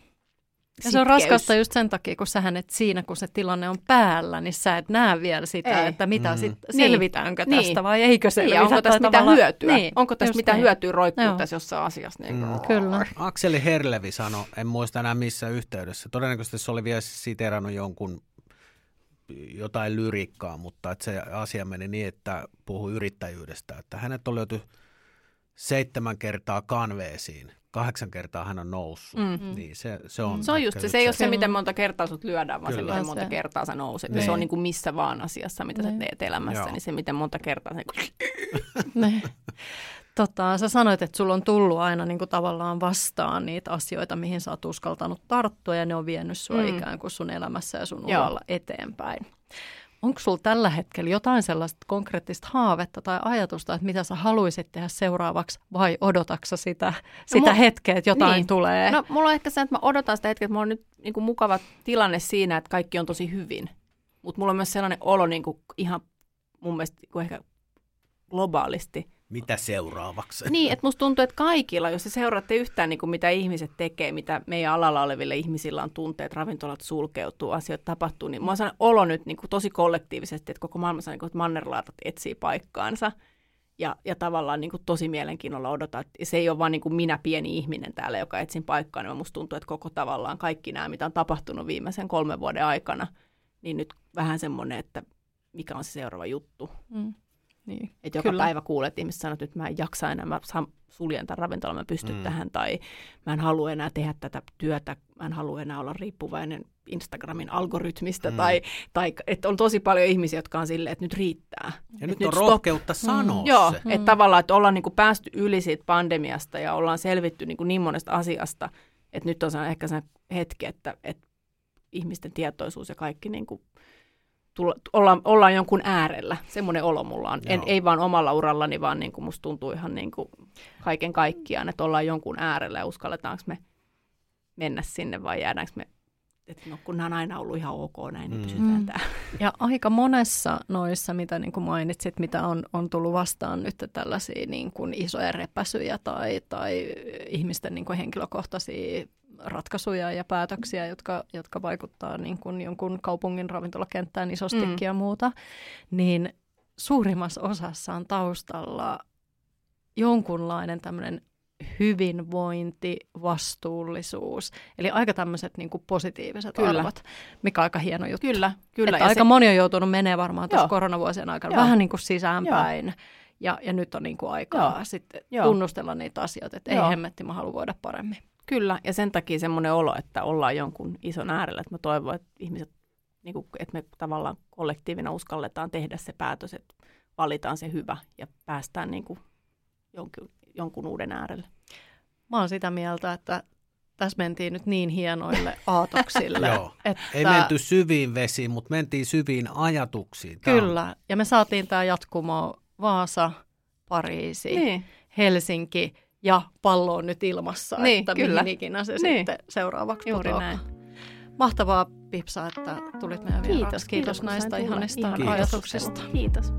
Ja se on raskasta just sen takia, kun sähän et siinä, kun se tilanne on päällä, niin sä et näe vielä sitä, Ei. että mitä Mm. sit, Niin. selvitäänkö Niin. tästä vai eikö niin, selvitä. ja onko tästä mitään tavallaan- hyötyä? Niin, onko tästä mitään niin. hyötyä roikkuu tässä jossain asiassa? Niin Mm. Kyllä. Akseli Herlevi sanoi, en muista enää missä yhteydessä, todennäköisesti se oli vielä siteerannut jonkun jotain lyrikkaa, mutta että se asia meni niin, että puhui yrittäjyydestä, että hänet on löyty seitsemän kertaa kanveesiin, kahdeksan kertaa hän on noussut. Mm. Niin se, se on Se on just se, se ei ole se, miten monta kertaa sut lyödään, vaan se, Kyllä. miten Se. monta kertaa sä nouset. Ja Niin. se on niin kuin missä vaan asiassa, mitä sä Niin. teet elämässä, Joo. niin se miten monta kertaa se... Niin. Tota, sä sanoit, että sulla on tullut aina niin kuin tavallaan vastaan niitä asioita, mihin sä oot uskaltanut tarttua ja ne on vienyt sua Mm. ikään kuin sun elämässä ja sun uralla eteenpäin. Onko sulla tällä hetkellä jotain sellaista konkreettista haavetta tai ajatusta, että mitä sä haluaisit tehdä seuraavaksi vai odotaksa sitä, sitä mu- hetkeä, että jotain niin. tulee? No mulla on ehkä se, että mä odotan sitä hetkeä, että mulla on nyt niin kuin mukava tilanne siinä, että kaikki on tosi hyvin. Mutta mulla on myös sellainen olo niin kuin ihan mun mielestä niin kuin ehkä globaalisti, Mitä seuraavaksi? Niin, että musta tuntuu, että kaikilla, jos te seuraatte yhtään niin kuin mitä ihmiset tekee, mitä meidän alalla oleville ihmisillä on tunteet, ravintolat sulkeutuu, asioita tapahtuu, niin mulla on sellainen olo nyt niin kuin tosi kollektiivisesti, että koko maailmassa niin kuin, että mannerlaatat etsii paikkaansa. Ja, ja tavallaan niin kuin tosi mielenkiinnolla odotan, että se ei ole vaan niin kuin minä pieni ihminen täällä, joka etsin paikkaa, niin musta tuntuu, että koko tavallaan kaikki nämä, mitä on tapahtunut viimeisen kolmen vuoden aikana, niin nyt vähän semmoinen, että mikä on se seuraava juttu. Mm. Niin. Että joka Kyllä. päivä kuulet, että ihmiset sanoo, että nyt mä en jaksa enää, mä saan- suljen tämän ravintolan, mä pystyn Mm. mm. tähän, tai mä en halua enää tehdä tätä työtä, mä en halua enää olla riippuvainen Instagramin algoritmista, Mm. mm. tai, tai että on tosi paljon ihmisiä, jotka on silleen, että nyt riittää. Ja Et nyt on stop. rohkeutta sanoa Joo, se. mm. että tavallaan, että ollaan niinku päästy yli siitä pandemiasta ja ollaan selvitty niinku niin monesta asiasta, että nyt on ehkä se hetki, että, että ihmisten tietoisuus ja kaikki niinku tulla, ollaan, ollaan jonkun äärellä. Semmoinen olo mulla on. En, ei vaan omalla urallani, vaan niinku musta tuntuu ihan niinku kaiken kaikkiaan, että ollaan jonkun äärellä ja uskalletaanko me mennä sinne vai jäädäänkö me, että no kun nämä on aina ollut ihan ok näin, niin Mm. pysytään Mm. täällä. Ja aika monessa noissa, mitä niin kuin mainitsit, mitä on, on tullut vastaan nyt tällaisia niin kuin isoja repäsyjä tai, tai ihmisten niin kuin henkilökohtaisia ratkaisuja ja päätöksiä, jotka, jotka vaikuttaa niin kuin jonkun kaupungin ravintolakenttään isostikin Mm. ja muuta, niin suurimmassa osassa on taustalla jonkunlainen tämmöinen hyvinvointi, vastuullisuus, eli aika tämmöiset niin kuin positiiviset Kyllä. arvot, mikä on aika hieno juttu. Kyllä, kyllä. Että Ja aika se- moni on joutunut menemään varmaan tuossa Joo. koronavuosien aikana Joo. vähän niin kuin sisäänpäin. Ja, ja nyt on niin kuin aikaa Joo. sitten Joo. tunnustella niitä asioita, että ei Joo. hemmetti, mä haluan voida paremmin. Kyllä, ja sen takia semmoinen olo, että ollaan jonkun ison äärellä, että mä toivon, että ihmiset, niin kuin, että me tavallaan kollektiivina uskalletaan tehdä se päätös, että valitaan se hyvä ja päästään niin kuin jonkun, jonkun uuden äärelle. Mä oon sitä mieltä, että tässä mentiin nyt niin hienoille aatoksille. Joo. että Ei menty syviin vesiin, mutta mentiin syviin ajatuksiin. Tää on- Kyllä, ja me saatiin tämä jatkumo Vaasa, Pariisi, Niin, Helsinki ja pallo on nyt ilmassa, Niin, että kyllä. mihin ikinä se Niin. sitten seuraavaksi juuri putoaakaan. näin. Mahtavaa Pipsa, että tulit meidän vieraaksi. Kiitos, Kiitos näistä ihanista Kiitos. ajatuksista. Kiitos.